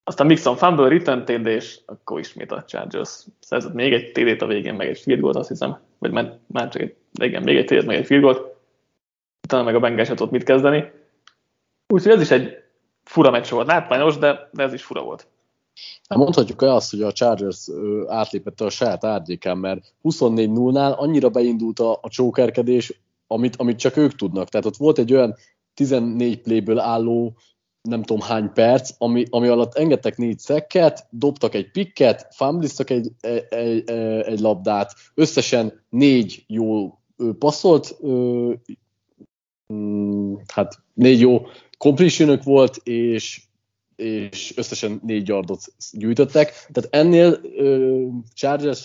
aztán Mixon fumble, return TD, és akkor ismét a Chargers szerzett még egy TD-t a végén, meg egy field goal azt hiszem, vagy már, már csak egy, igen, még egy TD-t, meg egy field goal utána meg a Bengals sem tudott mit kezdeni. Úgyhogy ez is egy fura meccs volt, látványos, de, de ez is fura volt. Hát mondhatjuk el azt, hogy a Chargers átlépette a saját árnyékán, mert 24-0-nál annyira beindult a, a csókerkedés, amit, amit csak ők tudnak. Tehát ott volt egy olyan 14 playből álló nem tudom hány perc, ami, ami alatt engedtek négy szekket, dobtak egy pikket, fumbliztak egy, egy, egy, egy labdát, összesen négy jó passzolt, mm, hát négy jó completion volt, és és összesen négy yardot gyűjtöttek. Tehát ennél chargers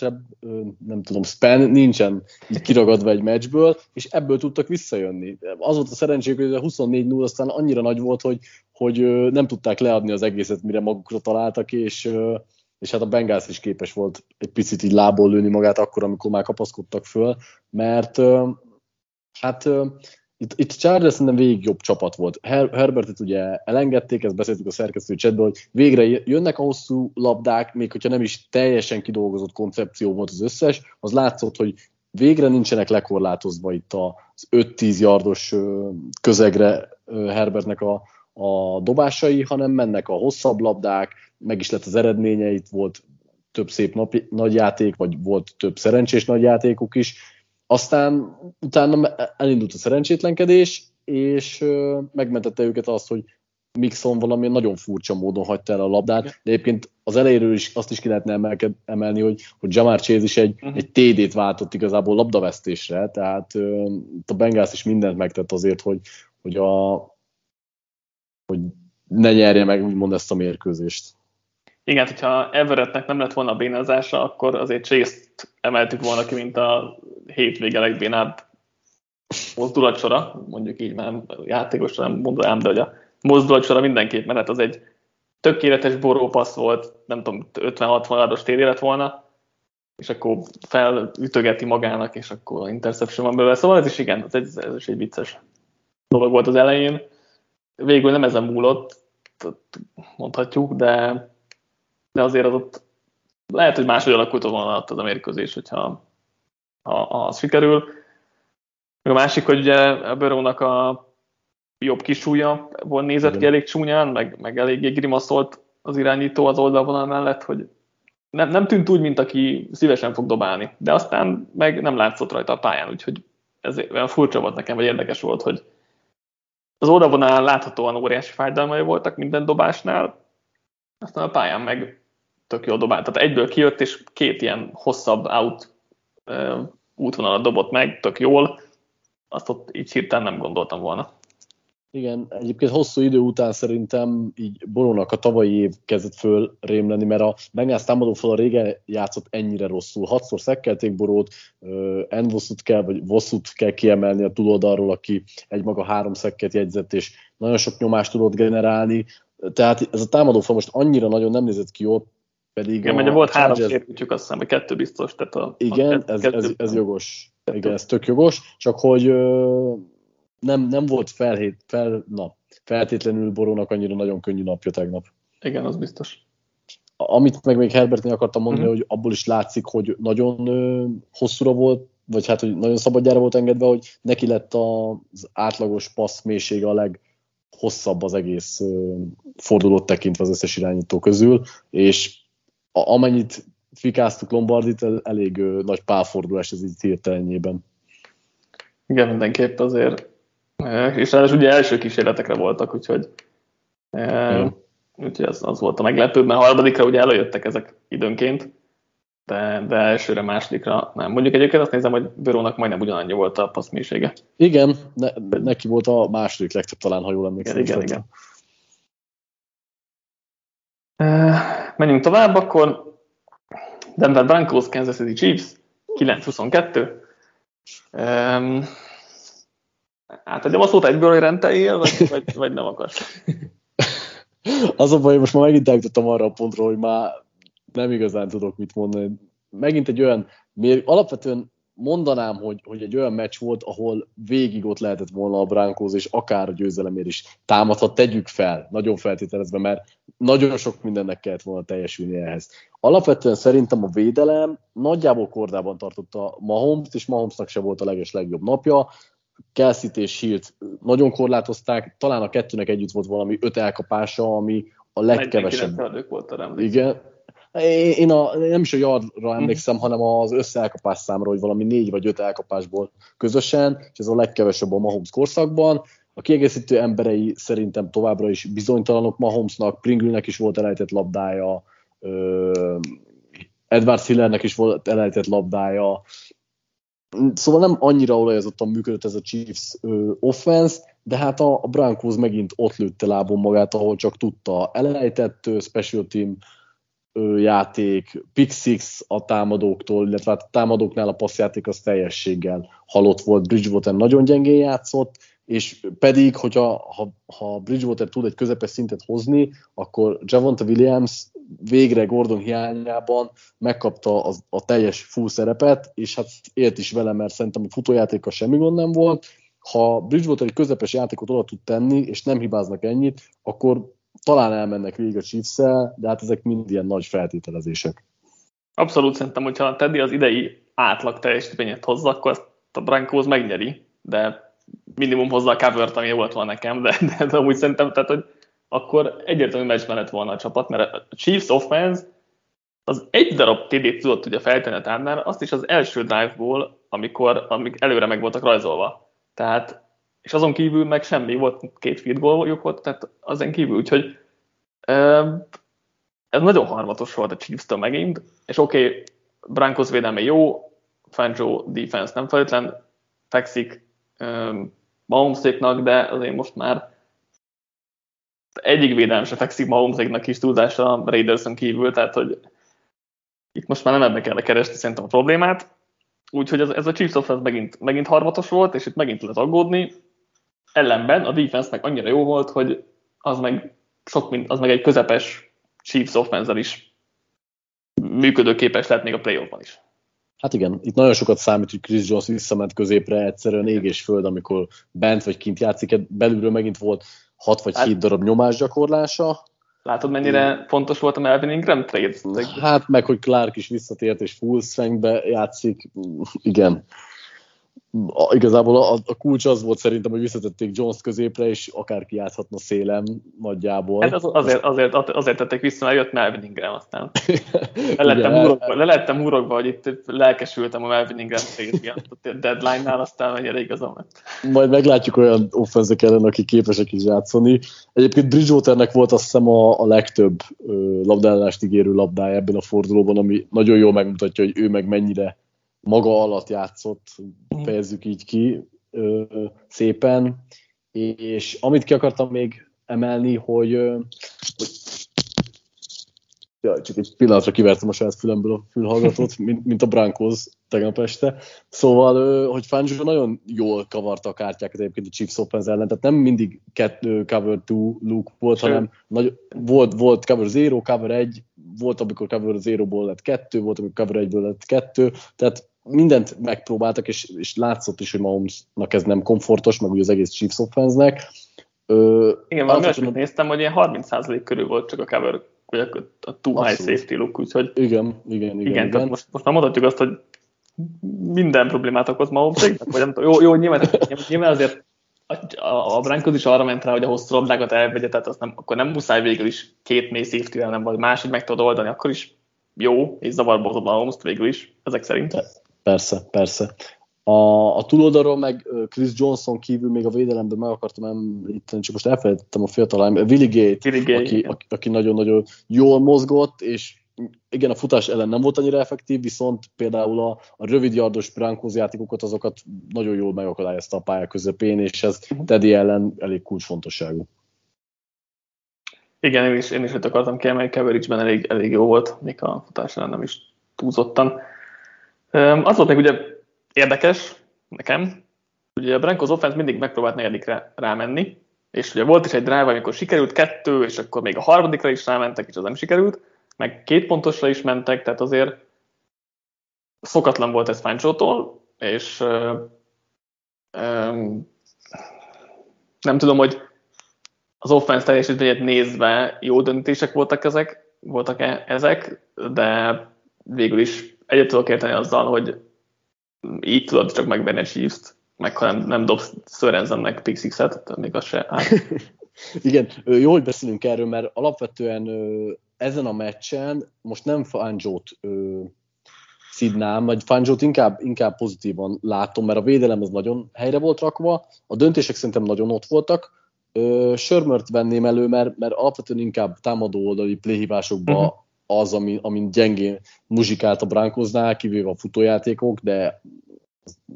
nem tudom, span nincsen így kiragadva egy meccsből, és ebből tudtak visszajönni. Az volt a szerencséjük, hogy a 24-0 aztán annyira nagy volt, hogy, hogy nem tudták leadni az egészet, mire magukra találtak, és, és hát a Bengals is képes volt egy picit így lából lőni magát akkor, amikor már kapaszkodtak föl, mert hát itt, itt Chargers szerintem végig jobb csapat volt. Her, Herbertet ugye elengedték, ezt beszéltük a szerkesztő csetben, hogy végre jönnek a hosszú labdák, még hogyha nem is teljesen kidolgozott koncepció volt az összes, az látszott, hogy végre nincsenek lekorlátozva itt az 5-10 yardos közegre Herbertnek a, a dobásai, hanem mennek a hosszabb labdák, meg is lett az eredménye, itt volt több szép napi, nagy játék, vagy volt több szerencsés nagy játékuk is, aztán utána elindult a szerencsétlenkedés, és megmentette őket azt, hogy Mixon valami nagyon furcsa módon hagyta el a labdát, de egyébként az elejéről is azt is ki lehetne emelni, hogy, hogy Jamar Chase is egy, uh-huh. egy TD-t váltott igazából labdavesztésre, tehát uh, a Bengals is mindent megtett azért, hogy, hogy, a, hogy ne nyerje meg úgymond ezt a mérkőzést. Igen, hogyha Everettnek nem lett volna bénázása, akkor azért chase emeltük volna ki, mint a hétvége legbénább mozdulatsora, mondjuk így, már játékosra nem mondanám, de hogy a mozdulatsora mindenképp, mert hát az egy tökéletes borópassz volt, nem tudom, 50-60 ados tér lett volna, és akkor felütögeti magának, és akkor interception van belőle. Szóval ez is igen, ez, egy, ez is egy vicces dolog volt az elején. Végül nem ezen múlott, mondhatjuk, de de azért az ott lehet, hogy máshogy alakult volna ott az a mérkőzés, hogyha ha, ha az sikerül. A másik, hogy ugye a Börónak a jobb kisúlya volt nézett Igen. ki elég csúnyán, meg, meg eléggé grimaszolt az irányító az oldalvonal mellett, hogy nem, nem tűnt úgy, mint aki szívesen fog dobálni, de aztán meg nem látszott rajta a pályán, úgyhogy ez olyan furcsa volt nekem, vagy érdekes volt, hogy az oldalvonal láthatóan óriási fájdalmai voltak minden dobásnál, aztán a pályán meg tök jól dobált. Tehát egyből kijött, és két ilyen hosszabb out útvonalat dobott meg, tök jól. Azt ott így hirtelen nem gondoltam volna. Igen, egyébként hosszú idő után szerintem így Borónak a tavalyi év kezdett föl rémleni, mert a Bengals támadó fal a régen játszott ennyire rosszul. Hatszor szekkelték Borót, Envoszut kell, vagy Vosszut kell kiemelni a túloldalról, aki egy maga három szekket jegyzett, és nagyon sok nyomást tudott generálni. Tehát ez a támadó fal most annyira nagyon nem nézett ki jól, pedig igen, mert volt három sérültjük, azt hiszem, vagy kettő biztos. Tehát a, igen, a ez, kettő, ez, ez, jogos. Kettő. Igen, ez tök jogos, csak hogy nem, nem volt felhét, fel, na, feltétlenül Borónak annyira nagyon könnyű napja tegnap. Igen, az biztos. Amit meg még Herbertnél akartam mondani, uh-huh. hogy abból is látszik, hogy nagyon ö, hosszúra volt, vagy hát, hogy nagyon szabadjára volt engedve, hogy neki lett az átlagos passz mélysége a leghosszabb az egész fordulót tekintve az összes irányító közül, és amennyit fikáztuk Lombardit, elég nagy pálfordulás ez így hirtelenjében. Igen, mindenképp azért. És ráadásul ugye első kísérletekre voltak, úgyhogy, e, úgyhogy az, az volt a meglepő, mert harmadikra ugye előjöttek ezek időnként, de, de elsőre, másodikra nem. Mondjuk egyébként azt nézem, hogy Börónak majdnem ugyanannyi volt a passzmélysége. Igen, ne, neki volt a második legtöbb talán, ha jól emlékszem. Igen, igen, igen. Menjünk tovább, akkor Denver Broncos, Kansas City Chiefs, 9-22. Um, átadjam a szót egyből, hogy rendeljél, vagy, vagy, vagy nem akarsz? <laughs> Az hogy most már megint eljutottam arra a pontra, hogy már nem igazán tudok mit mondani. Megint egy olyan, alapvetően mondanám, hogy, hogy egy olyan meccs volt, ahol végig ott lehetett volna a Broncos, és akár a győzelemért is támadhat, tegyük fel, nagyon feltételezve, mert nagyon sok mindennek kellett volna teljesülni ehhez. Alapvetően szerintem a védelem nagyjából kordában tartotta Mahomes-t, és Mahomesnak se volt a leges legjobb napja. Kelsey és Hilt nagyon korlátozták, talán a kettőnek együtt volt valami öt elkapása, ami a legkevesebb. volt Igen, én a, nem is a yardra emlékszem, hanem az összeelkapás számra, hogy valami négy vagy öt elkapásból közösen, és ez a legkevesebb a Mahomes korszakban. A kiegészítő emberei szerintem továbbra is bizonytalanok. Mahomesnak, Pringlenek is volt elejtett labdája, Edward Hillernek is volt elejtett labdája, Szóval nem annyira olajozottan működött ez a Chiefs ö, offense, de hát a, a Broncos megint ott lőtte lábon magát, ahol csak tudta. Elejtett special team játék, pick a támadóktól, illetve hát a támadóknál a passzjáték az teljességgel halott volt, Bridgewater nagyon gyengén játszott, és pedig, hogyha ha, ha Bridgewater tud egy közepes szintet hozni, akkor Javonta Williams végre Gordon hiányában megkapta az, a teljes full szerepet, és hát élt is vele, mert szerintem a futójátéka semmi gond nem volt. Ha Bridgewater egy közepes játékot oda tud tenni, és nem hibáznak ennyit, akkor talán elmennek végig a chiefs de hát ezek mind ilyen nagy feltételezések. Abszolút szerintem, hogyha Teddy az idei átlag teljesítményet hozza, akkor azt a Broncos megnyeri, de minimum hozza a cover ami volt van nekem, de, de, de amúgy szerintem, tehát, hogy akkor egyértelmű meccs lett volna a csapat, mert a Chiefs offense az egy darab TD-t tudott ugye feltenni a támnál, azt is az első drive-ból, amikor, amik előre meg voltak rajzolva. Tehát és azon kívül meg semmi, volt két field goaljuk volt, tehát azon kívül, úgyhogy ez nagyon harmatos volt a chiefs megint, és oké, okay, Brankos védelme jó, Fangio defense nem feltétlen fekszik Mahomeséknak, de azért most már egyik védelem se fekszik Mahomeséknak is túlzásra Raiderson kívül, tehát hogy itt most már nem ebbe kell keresni szerintem a problémát, úgyhogy ez, ez a Chiefs offense megint, megint harmatos volt, és itt megint lehet aggódni, ellenben a defense annyira jó volt, hogy az meg, sok, mint, az meg egy közepes Chiefs offense is működőképes lehet még a playoffban is. Hát igen, itt nagyon sokat számít, hogy Chris Jones visszament középre, egyszerűen ég és föld, amikor bent vagy kint játszik, belülről megint volt 6 vagy 7 hát, darab nyomásgyakorlása. Látod, mennyire hmm. fontos volt a Melvin Ingram trade? Hát meg, hogy Clark is visszatért és full strengthbe játszik, igen a, igazából a, a kulcs az volt szerintem, hogy visszatették Jones középre, és akárki játszhatna szélem nagyjából. Hát az, azért, azért, azért tették vissza, mert jött Melvin Ingram aztán. <laughs> Le lettem, húrogva, le lettem húrogva, hogy itt lelkesültem a Melvin Ingram a deadline-nál, aztán mennyire igazam lett. Majd meglátjuk olyan offenzek ellen, akik képesek is játszani. Egyébként Bridgewaternek volt azt hiszem a, a legtöbb labdállást ígérő labdája ebben a fordulóban, ami nagyon jól megmutatja, hogy ő meg mennyire maga alatt játszott, mhm. fejezzük így ki ö, szépen, és amit ki akartam még emelni, hogy, hogy ja, csak egy pillanatra kivertem a saját fülemből a fülhallgatót, <laughs> mint, mint a Broncos tegnap este. Szóval, hogy Fangio nagyon jól kavarta a kártyákat egyébként a Chiefs offense ellen, tehát nem mindig kettő, cover two look volt, Sőt. hanem nagy, volt, volt cover zero, cover egy, volt, amikor cover zero-ból lett kettő, volt, amikor cover egyből lett kettő, tehát mindent megpróbáltak, és, és látszott is, hogy Mahomesnak ez nem komfortos, meg ugye az egész Chiefs offense-nek. Ö, Igen, valami olyasmit néztem, hogy ilyen 30% körül volt csak a cover, vagy a, a too high safety look, úgyhogy... Igen, igen, igen. igen, igen. most, most már mondhatjuk azt, hogy minden problémát okoz Mahomesnek, vagy nem tudom, jó, jó nyilván, nyilván azért a, a, a Broncos is arra ment rá, hogy a hosszú labdákat elvegye, tehát azt nem, akkor nem muszáj végül is két mély safety nem vagy máshogy meg tudod oldani, akkor is jó, és zavarba hozod Mahomes-t végül is, ezek szerint. Persze, persze. A, a túloldalról meg Chris Johnson kívül még a védelemben meg akartam említeni, csak most elfelejtettem a fiatal Willie Gate, Willie Gate aki, aki, aki nagyon-nagyon jól mozgott, és igen, a futás ellen nem volt annyira effektív, viszont például a, a rövid yardos Broncos játékokat, azokat nagyon jól megakadályozta a pálya közepén, és ez. Teddy ellen elég kulcsfontosságú. Igen, én is, én is ott akartam kiemelni, coverage elég, elég jó volt, még a futás ellen nem is túlzottan. Az volt még ugye érdekes nekem, ugye a Broncos offense mindig megpróbált negyedikre rámenni, és ugye volt is egy drive, amikor sikerült kettő, és akkor még a harmadikra is rámentek, és az nem sikerült, meg két pontosra is mentek, tehát azért szokatlan volt ez Fancsótól, és nem tudom, hogy az offense teljesítményét nézve jó döntések voltak ezek, voltak -e ezek, de végül is egyet tudok érteni azzal, hogy így tudod csak megvenni a Chiefs-t, meg ha nem, nem dobsz Sörensennek pick six-et, még az se áll. <laughs> Igen, jó, hogy beszélünk erről, mert alapvetően ezen a meccsen most nem Fanjót szidnám, vagy Fanjót inkább, inkább pozitívan látom, mert a védelem az nagyon helyre volt rakva, a döntések szerintem nagyon ott voltak, Sörmört venném elő, mert, mert alapvetően inkább támadó oldali playhívásokban uh-huh. Az, ami, amin gyengén muzsikált a Brankoznál, kivéve a futójátékok, de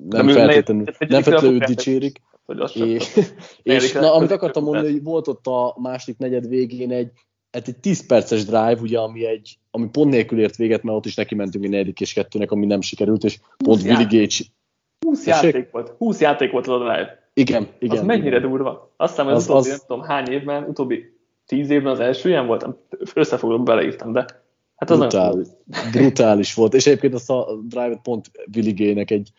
nem de feltétlenül, nem feltétlenül dicsérik. És, <laughs> és na, amit akartam mondani, hogy volt ott a második negyed végén egy, hát egy 10 perces drive, ugye, ami, egy, ami pont nélkül ért véget, mert ott is neki mentünk egy negyedik és kettőnek, ami nem sikerült, és pont Willi Gage 20 játék volt. 20 játék volt az a drive. Igen, igen. Az mennyire igen. durva. Azt hiszem, hogy az, az, utóbbi, az... nem tudom hány évben, utóbbi 10 évben az első ilyen volt, összefoglalóban beleírtam, de hát az brutális, brutális volt. És egyébként azt a drive pont Willi G-nek egy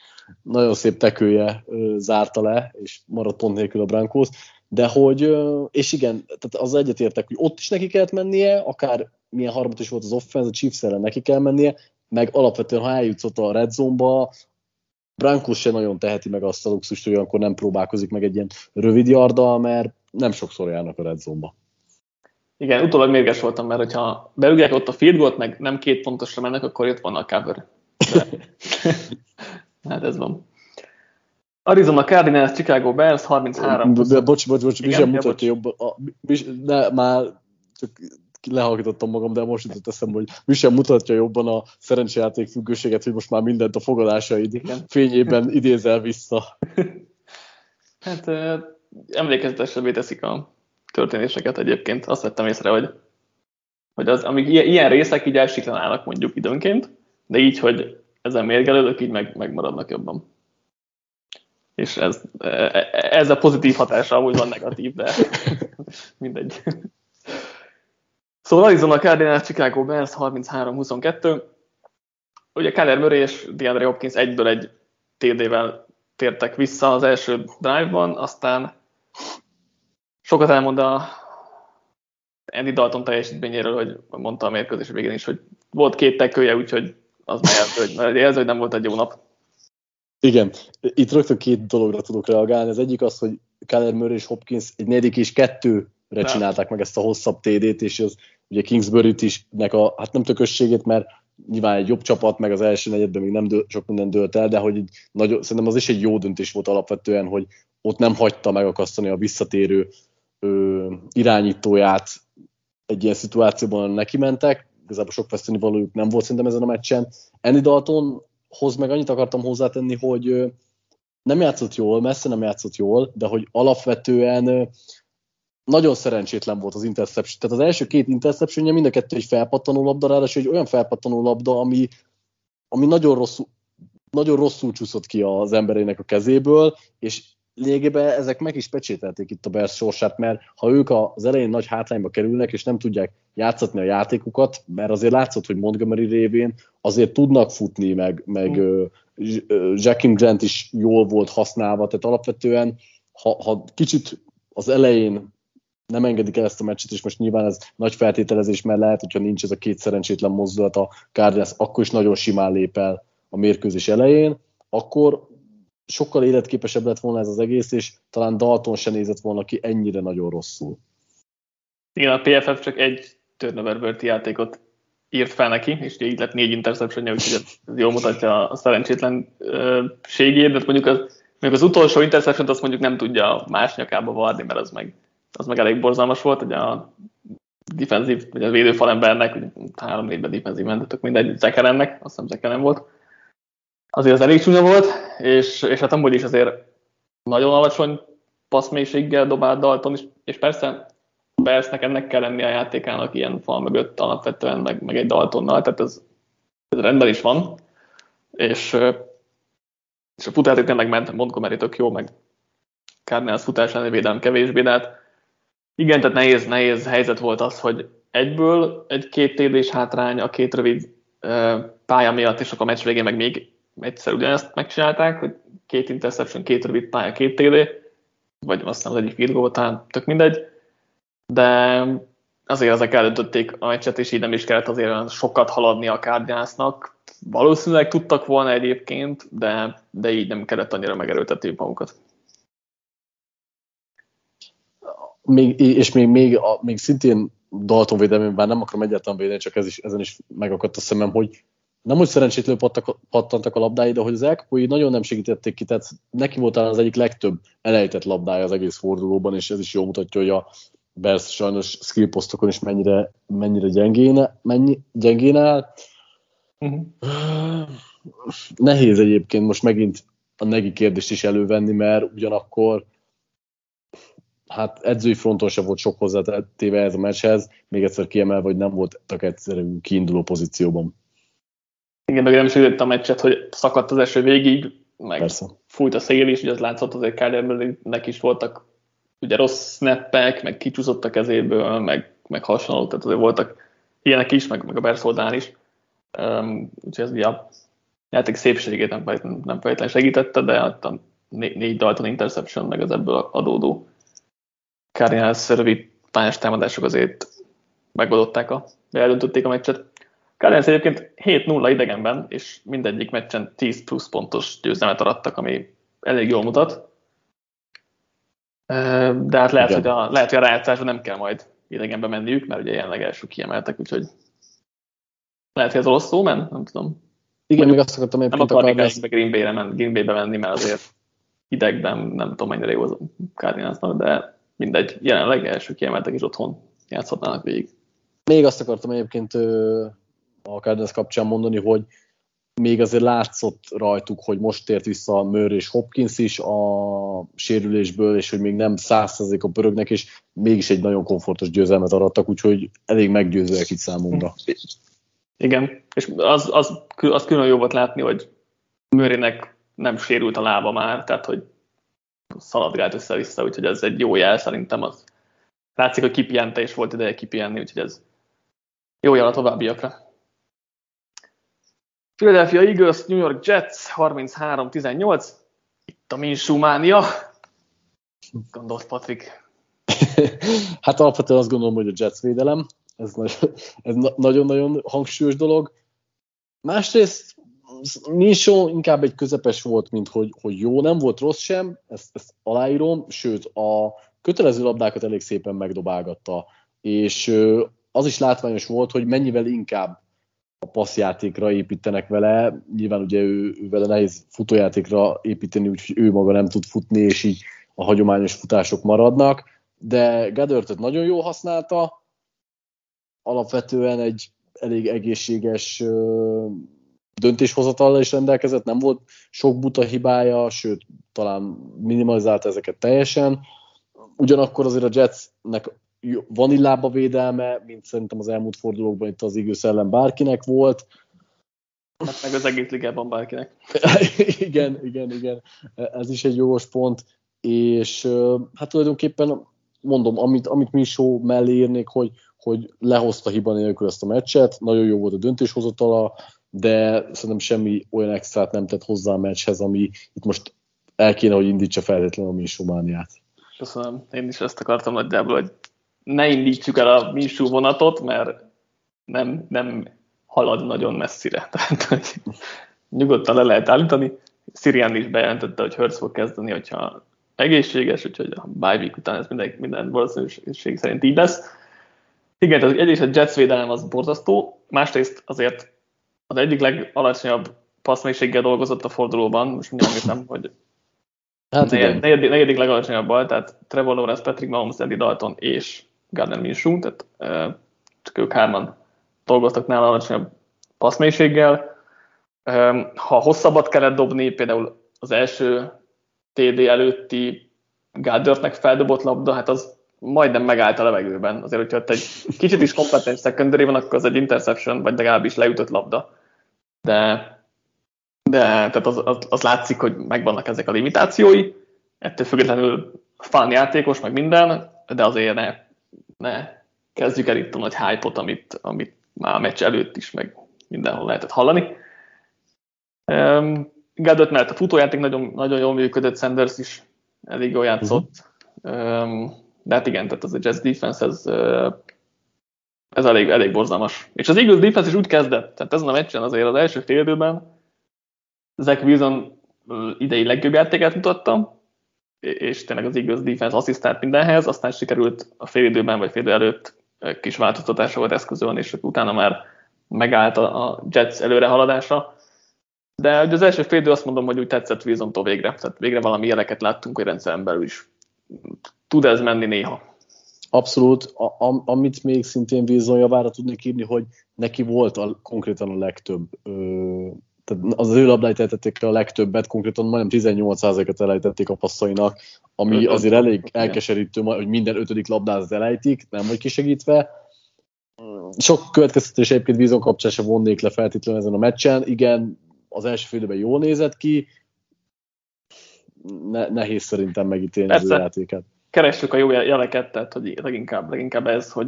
nagyon szép tekője zárta le, és maradt pont nélkül a Brankos. De hogy, és igen, tehát az egyetértek, hogy ott is neki kellett mennie, akár milyen harmat is volt az offense, a Chiefs ellen neki kell mennie, meg alapvetően, ha eljutsz ott a red zone-ba, Brankos se nagyon teheti meg azt a luxust, hogy akkor nem próbálkozik meg egy ilyen rövid yarddal, mert nem sokszor járnak a red zone-ba. Igen, utólag mérges voltam, mert hogyha beüljek ott a field goal meg nem két pontosra mennek, akkor jött volna a cover. De... hát ez van. Arizona Cardinals, Chicago Bears, 33 de, de, bocs, bocs, bocs, Igen, mutatja jobb. A, de már csak lehallgatottam magam, de most jutott eszembe, hogy mi sem mutatja jobban a szerencsejáték függőséget, hogy most már mindent a fogadásaid Igen. fényében idézel vissza. <laughs> Hát emlékezetesebbé teszik a történéseket egyébként. Azt vettem észre, hogy, hogy az, amíg ilyen, ilyen részek így elsiklanálnak mondjuk időnként, de így, hogy ezen mérgelődök, így meg, megmaradnak jobban. És ez, ez a pozitív hatása amúgy van negatív, de <laughs> mindegy. Szóval Arizona Cardinals, Chicago Bears 33-22. Ugye Keller Murray és DeAndre Hopkins egyből egy TD-vel tértek vissza az első drive-ban, aztán sokat elmond a Andy Dalton teljesítményéről, hogy mondta a mérkőzés végén is, hogy volt két tekője, úgyhogy az már jelző, hogy nem volt egy jó nap. Igen, itt rögtön két dologra tudok reagálni. Az egyik az, hogy Keller Murray és Hopkins egy negyedik és kettőre De. csinálták meg ezt a hosszabb TD-t, és az ugye Kingsbury-t is nek a, hát nem tökösségét, mert nyilván egy jobb csapat, meg az első negyedben még nem dől, sok minden dőlt el, de hogy nagy, szerintem az is egy jó döntés volt alapvetően, hogy ott nem hagyta megakasztani a visszatérő ö, irányítóját egy ilyen szituációban neki mentek, igazából sok veszteni valójuk nem volt szerintem ezen a meccsen. Andy Daltonhoz meg annyit akartam hozzátenni, hogy ö, nem játszott jól, messze nem játszott jól, de hogy alapvetően nagyon szerencsétlen volt az interception. Tehát az első két interceptionje mind a kettő egy felpattanó labda, ráadásul egy olyan felpattanó labda, ami, ami nagyon rosszul, nagyon rosszul csúszott ki az emberének a kezéből, és lényegében ezek meg is pecsételték itt a Bears sorsát, mert ha ők az elején nagy hátrányba kerülnek, és nem tudják játszatni a játékukat, mert azért látszott, hogy Montgomery révén azért tudnak futni, meg, meg mm. Jackie Grant is jól volt használva, tehát alapvetően, ha, ha kicsit az elején nem engedik el ezt a meccset, és most nyilván ez nagy feltételezés, mert lehet, hogyha nincs ez a két szerencsétlen mozdulat a Cardinals, akkor is nagyon simán lép el a mérkőzés elején, akkor sokkal életképesebb lett volna ez az egész, és talán Dalton se nézett volna ki ennyire nagyon rosszul. Igen, a PFF csak egy turnover játékot írt fel neki, és így lett négy interception úgyhogy ez jól mutatja a szerencsétlenségét, de mondjuk az, mondjuk az utolsó interception azt mondjuk nem tudja más nyakába varni, mert az meg, az meg elég borzalmas volt, hogy a defensív, vagy a védőfalembernek, három-négyben defensív mentetek mindegy, Zekerennek, azt hiszem Zekeren volt, azért az elég csúnya volt, és, és hát amúgy is azért nagyon alacsony passzmélységgel dobált Dalton, és, és persze persze ennek kell lenni a játékának ilyen fal mögött alapvetően, meg, meg egy Daltonnal, tehát ez ez rendben is van, és, és a futásig tényleg ment, Montgomery tök jó, meg Cardinals futás elleni védelem kevésbé, de hát igen, tehát nehéz, nehéz helyzet volt az, hogy egyből egy két td hátrány a két rövid pálya miatt, és akkor a meccs végén meg még egyszer ugyanezt megcsinálták, hogy két interception, két rövid pálya, két TD, vagy aztán az egyik field goal, talán tök mindegy, de azért ezek eldöntötték a meccset, és így nem is kellett azért sokat haladni a Cardinalsnak. Valószínűleg tudtak volna egyébként, de, de így nem kellett annyira megerőltetni magukat. Még, és még, még, a, még szintén Dalton védelmében, nem akarom egyáltalán védeni, csak ez is, ezen is megakadt a szemem, hogy nem úgy szerencsétlenül pattantak a labdái, de hogy az elkapói nagyon nem segítették ki, tehát neki volt talán az egyik legtöbb elejtett labdája az egész fordulóban, és ez is jól mutatja, hogy a Bears sajnos skill posztokon is mennyire, mennyire gyengén, mennyi, gyengén áll. Uh-huh. Nehéz egyébként most megint a negi kérdést is elővenni, mert ugyanakkor hát edzői fronton sem volt sok hozzátéve ez a meccshez, még egyszer kiemelve, hogy nem voltak egyszerű kiinduló pozícióban. Igen, meg nem is a meccset, hogy szakadt az eső végig, meg Persze. fújt a szél is, ugye az látszott azért Kylernek is voltak ugye rossz snappek, meg kicsúszott a kezéből, meg, meg hasonlók, tehát azért voltak ilyenek is, meg, meg a Bersz is. Um, úgyhogy ez ugye a játék szépségét nem, nem feltétlenül segítette, de a négy, négy Dalton interception, meg az ebből adódó Cardinals rövid támadások azért megoldották a, eldöntötték a meccset. Cardinals egyébként 7-0 idegenben, és mindegyik meccsen 10 plusz pontos győzelmet arattak, ami elég jól mutat. De hát lehet, hogy a, lehet, hogy a rájátszásra nem kell majd idegenbe menniük, mert ugye jelenleg első kiemeltek, úgyhogy lehet, hogy ez rossz szó, men? Nem tudom. Igen, még azt akartam Nem akarnék a Green Bay-re men, Green Bay-be menni, mert azért idegben nem tudom mennyire jó az Cardinalsnak, de mindegy, jelenleg első kiemeltek is otthon játszhatnának végig. Még azt akartam egyébként a Cardinals kapcsán mondani, hogy még azért látszott rajtuk, hogy most tért vissza Mör és Hopkins is a sérülésből, és hogy még nem százszerzék a pörögnek, és mégis egy nagyon komfortos győzelmet arattak, úgyhogy elég meggyőzőek itt számunkra. Igen, és az, az, az külön jó volt látni, hogy Mörének nem sérült a lába már, tehát hogy szaladgált össze-vissza, úgyhogy ez egy jó jel szerintem. Az látszik, hogy kipihente, és volt ideje kipihenni, úgyhogy ez jó jel a továbbiakra. Philadelphia Eagles, New York Jets 33-18. Itt a Minshew mánia. Gondolsz, Patrik? <laughs> hát alapvetően azt gondolom, hogy a Jets védelem. Ez, ez nagyon-nagyon hangsúlyos dolog. Másrészt Minshew inkább egy közepes volt, mint hogy, hogy jó, nem volt rossz sem, ezt, ezt aláírom, sőt a kötelező labdákat elég szépen megdobálgatta, és az is látványos volt, hogy mennyivel inkább a passzjátékra építenek vele. Nyilván ugye ő, ő vele nehéz futójátékra építeni, úgyhogy ő maga nem tud futni, és így a hagyományos futások maradnak, de Gadörtöt nagyon jól használta, alapvetően egy elég egészséges döntéshozatallal is rendelkezett, nem volt sok buta hibája, sőt, talán minimalizálta ezeket teljesen. Ugyanakkor azért a Jetsnek van illába védelme, mint szerintem az elmúlt fordulókban itt az Eagles ellen bárkinek volt. Hát meg az egész ligában bárkinek. <laughs> igen, igen, igen. Ez is egy jogos pont. És hát tulajdonképpen mondom, amit, amit mi show mellé írnék, hogy, hogy lehozta hiba nélkül ezt a meccset, nagyon jó volt a döntéshozatala, de szerintem semmi olyan extrát nem tett hozzá a meccshez, ami itt most el kéne, hogy indítsa feltétlenül a Minsú Köszönöm. Én is ezt akartam nagyjából, hogy ne indítsuk el a Minsú vonatot, mert nem, nem halad nagyon messzire. <laughs> Tehát, hogy nyugodtan le lehet állítani. Sirian is bejelentette, hogy Hurts fog kezdeni, hogyha egészséges, úgyhogy a bye week után ez minden, minden valószínűség szerint így lesz. Igen, tehát egyrészt a Jets védelem az borzasztó, másrészt azért az egyik legalacsonyabb passzmennyiséggel dolgozott a fordulóban, most mindjárt említem, hogy hát negyedik, negyedik, negyedik legalacsonyabb volt, tehát Trevor Lawrence, Patrick Mahomes, Andy Dalton és Gardner Minshew, tehát uh, csak ők hárman dolgoztak nála alacsonyabb passzmennyiséggel. Um, ha hosszabbat kellett dobni, például az első TD előtti Gardnernek feldobott labda, hát az majdnem megállt a levegőben. Azért, hogyha ott egy kicsit is kompetens secondary van, akkor az egy interception, vagy legalábbis leütött labda de, de tehát az, az, az látszik, hogy megvannak ezek a limitációi, ettől függetlenül fán játékos, meg minden, de azért ne, ne kezdjük el itt a nagy hype amit, amit már a meccs előtt is, meg mindenhol lehetett hallani. Um, Gadot mert a futójáték nagyon, nagyon jól működött, Sanders is elég jól játszott. Um, de hát igen, tehát az a Jazz defense, ez, ez elég, elég borzalmas. És az Eagles defense is úgy kezdett, tehát ezen a meccsen azért az első fél időben Zach Wilson idei legjobb játékát mutatta, és tényleg az Eagles defense asszisztált mindenhez, aztán sikerült a fél időben vagy fél előtt kis változtatásokat eszközölni, és utána már megállt a Jets előrehaladása. De az első fél idő azt mondom, hogy úgy tetszett Wilson-tól végre. Tehát végre valami jeleket láttunk, hogy rendszeren belül is tud ez menni néha. Abszolút. A, a, amit még szintén Wilson javára tudnék írni, hogy neki volt a, konkrétan a legtöbb ö, tehát az, az ő labdáit eltették a legtöbbet, konkrétan majdnem 18%-et elejtették a passzainak, ami azért elég elkeserítő, hogy minden ötödik labdát elejtik, nem vagy kisegítve. Sok következtetés egyébként vízon kapcsán sem vonnék le feltétlenül ezen a meccsen. Igen, az első félidőben jól nézett ki, ne, nehéz szerintem megítélni Persze. az ő játékát. Keressük a jó jeleket, tehát hogy leginkább, leginkább ez, hogy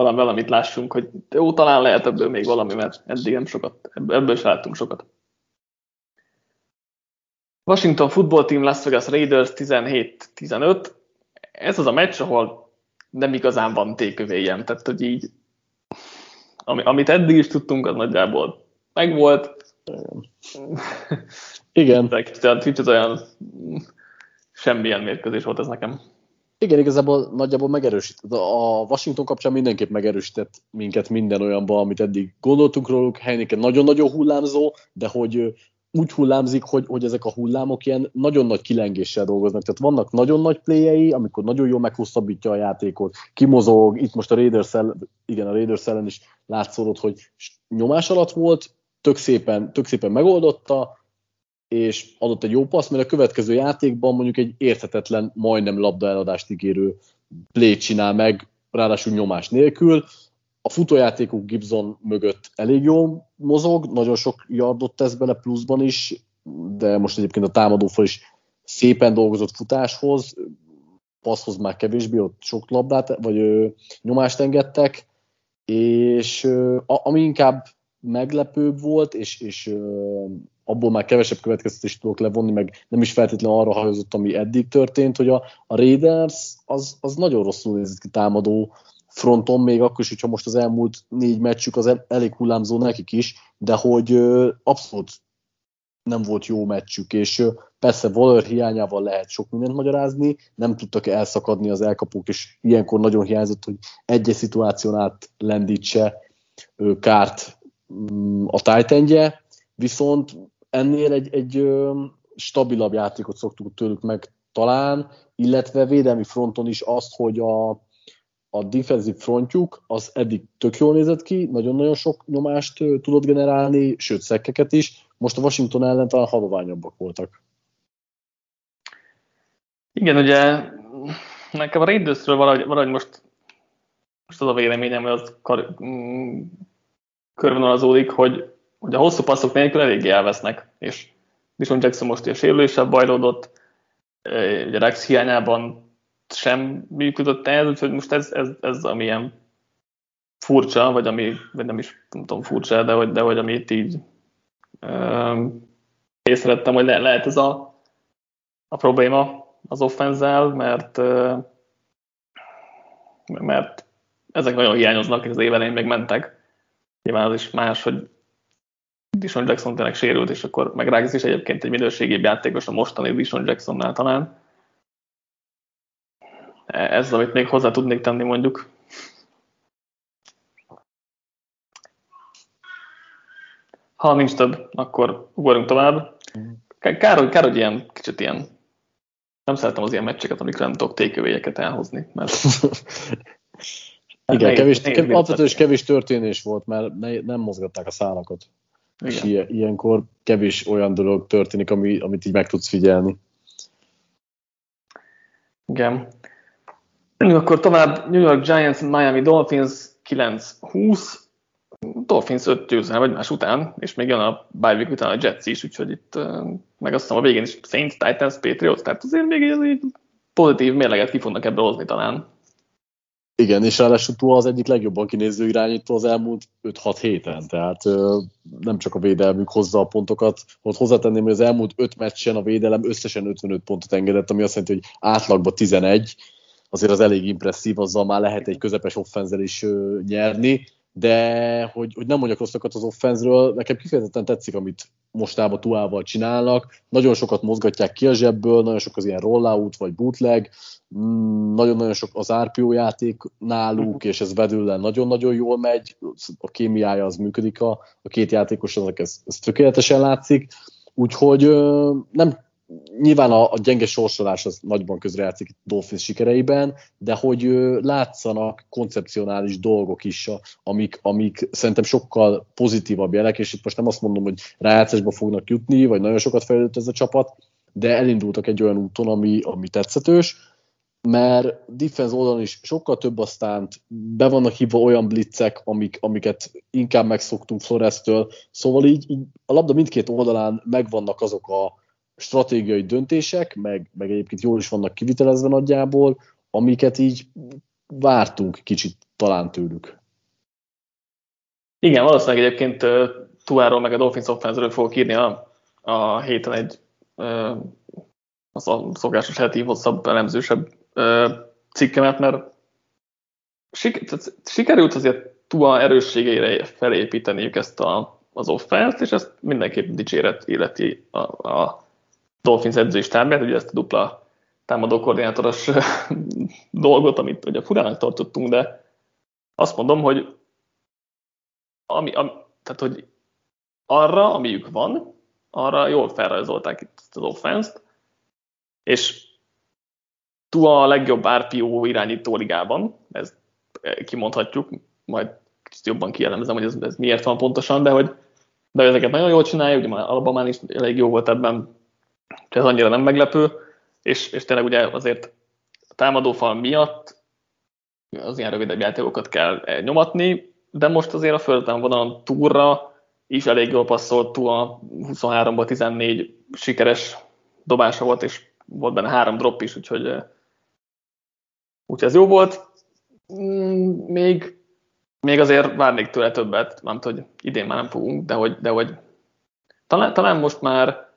valami, valamit lássunk, hogy jó, talán lehet ebből még valami, mert eddig nem sokat, ebből is láttunk sokat. Washington Football Team Las Vegas Raiders 17-15. Ez az a meccs, ahol nem igazán van tékövéjem. Tehát, hogy így, ami, amit eddig is tudtunk, az nagyjából megvolt. Igen. <laughs> Tehát kicsit olyan semmilyen mérkőzés volt ez nekem. Igen, igazából nagyjából megerősített. A Washington kapcsán mindenképp megerősített minket minden olyanban, amit eddig gondoltunk róluk. Heineken nagyon-nagyon hullámzó, de hogy úgy hullámzik, hogy, hogy ezek a hullámok ilyen nagyon nagy kilengéssel dolgoznak. Tehát vannak nagyon nagy pléjei, amikor nagyon jól meghosszabbítja a játékot, kimozog, itt most a Raiders igen, a Raiders ellen is látszódott, hogy nyomás alatt volt, tök szépen, tök szépen megoldotta, és adott egy jó passz, mert a következő játékban mondjuk egy érthetetlen, majdnem labda eladást ígérő play csinál meg, ráadásul nyomás nélkül. A futójátékuk Gibson mögött elég jól mozog, nagyon sok yardot tesz bele pluszban is, de most egyébként a támadófal is szépen dolgozott futáshoz, passzhoz már kevésbé, ott sok labdát, vagy ö, nyomást engedtek, és ö, ami inkább meglepőbb volt, és, és ö, abból már kevesebb következtetést tudok levonni, meg nem is feltétlenül arra hajózott, ami eddig történt, hogy a, a Raiders az, az nagyon rosszul nézett ki támadó fronton, még akkor is, hogyha most az elmúlt négy meccsük az elég hullámzó nekik is, de hogy ö, abszolút nem volt jó meccsük, és ö, persze Waller hiányával lehet sok mindent magyarázni, nem tudtak elszakadni az elkapók, és ilyenkor nagyon hiányzott, hogy egy szituáción át lendítse ö, kárt mm, a tájtendje, viszont ennél egy, egy stabilabb játékot szoktuk tőlük meg talán, illetve védelmi fronton is azt, hogy a, a defensív frontjuk az eddig tök jól nézett ki, nagyon-nagyon sok nyomást tudott generálni, sőt szekkeket is, most a Washington ellen talán haloványabbak voltak. Igen, ugye nekem a Raidersről valahogy, valahogy most, most az a véleményem, hogy az kar, mm, körvonalazódik, hogy hogy a hosszú passzok nélkül eléggé elvesznek, és Dishon Jackson most ilyen sérüléssel bajlódott, ugye Rex hiányában sem működött ez, úgyhogy most ez, ez, ez amilyen furcsa, vagy ami, vagy nem is nem tudom furcsa, de hogy, de hogy amit így um, észrevettem, hogy le, lehet ez a, a probléma az offenzel, mert uh, mert ezek nagyon hiányoznak, és az évelején még mentek. Nyilván az is más, hogy Dishon Jackson tényleg sérült, és akkor meg Ruggs is egyébként egy minőségébb játékos a mostani Dishon Jacksonnál talán. Ez, amit még hozzá tudnék tenni mondjuk. Ha nincs több, akkor ugorjunk tovább. Kár, hogy, kár, hogy ilyen, kicsit ilyen nem szeretem az ilyen meccseket, amikor nem tudok tékövélyeket elhozni, mert <laughs> Igen, kevés, kevés, alapvetően is kevés történés volt, mert ne, nem mozgatták a szálakat. Igen. És ilyen, ilyenkor kevés olyan dolog történik, ami, amit így meg tudsz figyelni. Igen. Akkor tovább. New York Giants, Miami Dolphins 9-20. Dolphins 5 győzelem egymás után, és még jön a bye week után a Jets is, úgyhogy itt meg azt hiszem a végén is Saints, Titans, Patriots, tehát azért még egy, egy pozitív mérleget ki fognak ebből hozni talán. Igen, és ráadásul az egyik legjobban kinéző irányító az elmúlt 5-6 héten, tehát ö, nem csak a védelmük hozza a pontokat, ott hozzátenném, hogy az elmúlt 5 meccsen a védelem összesen 55 pontot engedett, ami azt jelenti, hogy átlagban 11, azért az elég impresszív, azzal már lehet egy közepes offenzel is ö, nyerni, de hogy, hogy nem mondjak rosszakat az offenzről, nekem kifejezetten tetszik, amit mostában Tuával csinálnak. Nagyon sokat mozgatják ki a zsebből, nagyon sok az ilyen rollout vagy bootleg, nagyon-nagyon sok az RPO játék náluk, és ez vedüllen nagyon-nagyon jól megy, a kémiája az működik a, a két játékos, ez, ez tökéletesen látszik, úgyhogy nem nyilván a, a gyenge sorsolás az nagyban közrejátszik Dolphins sikereiben, de hogy látszanak koncepcionális dolgok is, amik, amik szerintem sokkal pozitívabb jelek, és itt most nem azt mondom, hogy rájátszásba fognak jutni, vagy nagyon sokat fejlődött ez a csapat, de elindultak egy olyan úton, ami, ami tetszetős, mert defense oldalon is sokkal több aztán be vannak hívva olyan blitzek, amik, amiket inkább megszoktunk Flores-től, szóval így, így a labda mindkét oldalán megvannak azok a, stratégiai döntések, meg, meg egyébként jól is vannak kivitelezve nagyjából, amiket így vártunk kicsit talán tőlük. Igen, valószínűleg egyébként uh, Tuáról meg a Dolphins offense fogok írni a, a héten egy uh, az a szokásos heti hosszabb, elemzősebb cikkemet, mert sik- sikerült azért Tua erősségeire felépíteniük ezt a, az offense és ezt mindenképp dicséret életi a, a Dolphins edzői stábját, ugye ezt a dupla támadó koordinátoros <laughs> dolgot, amit ugye furának tartottunk, de azt mondom, hogy ami, ami, tehát, hogy arra, amiük van, arra jól felrajzolták itt az offense és Tua a legjobb RPO irányító ligában, ezt kimondhatjuk, majd kicsit jobban kielemzem, hogy ez, ez miért van pontosan, de hogy de ezeket nagyon jól csinálja, ugye már Alabamán is elég jó volt ebben, ez annyira nem meglepő, és, és tényleg ugye azért a támadófal miatt az ilyen rövidebb játékokat kell nyomatni, de most azért a földön vonalon túlra is elég jól passzolt, a 23-ból 14 sikeres dobása volt, és volt benne három drop is, úgyhogy, úgyhogy ez jó volt. Mm, még, még azért várnék tőle többet, nem hogy idén már nem fogunk, de hogy, de hogy talán, talán most már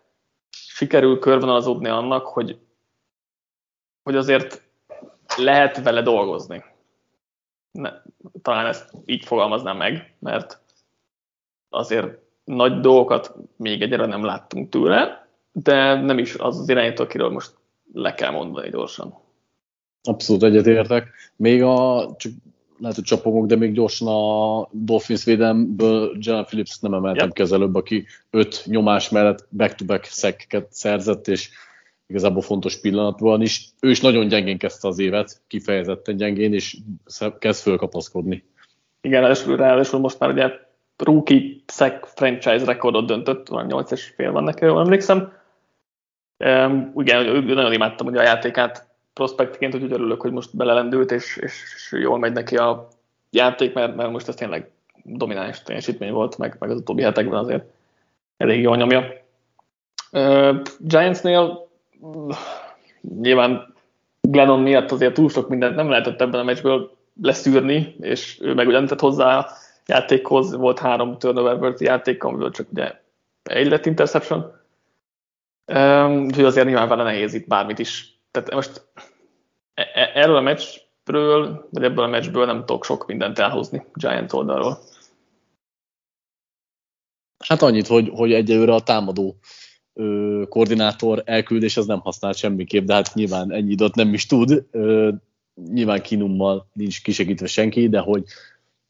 sikerül körvonalazódni annak, hogy, hogy azért lehet vele dolgozni. Ne, talán ezt így fogalmaznám meg, mert azért nagy dolgokat még egyre nem láttunk tőle, de nem is az az irányító, akiről most le kell mondani gyorsan. Abszolút egyetértek. Még a, csak lehet, hogy csapogok, de még gyorsan a Dolphins védelmből Jalen Phillips nem emeltem yep. kezelőbb, aki öt nyomás mellett back-to-back szekkeket szerzett, és igazából fontos pillanatban is. Ő is nagyon gyengén kezdte az évet, kifejezetten gyengén, és kezd fölkapaszkodni. Igen, ráadásul, ráadásul most már ugye rookie sack franchise rekordot döntött, van 8 és fél van neki, jól emlékszem. Um, igen, nagyon imádtam ugye a játékát, prospektként, úgyhogy örülök, hogy most belelendült, és, és, jól megy neki a játék, mert, mert most ez tényleg domináns teljesítmény volt, meg, meg az utóbbi hetekben azért elég jól nyomja. Uh, Giantsnél nyilván Glennon miatt azért túl sok mindent nem lehetett ebben a meccsből leszűrni, és ő meg ugyan tett hozzá a játékhoz, volt három turnover játék, amiből csak ugye egy lett interception. Um, úgyhogy azért nyilván vele nehéz itt bármit is tehát most e, e, erről a meccsről, vagy ebből a meccsből nem tudok sok mindent elhozni Giant oldalról. Hát annyit, hogy, hogy egyelőre a támadó ö, koordinátor elküldés az nem használt semmiképp, de hát nyilván ennyi időt nem is tud. Ö, nyilván Kinummal nincs kisegítve senki, de hogy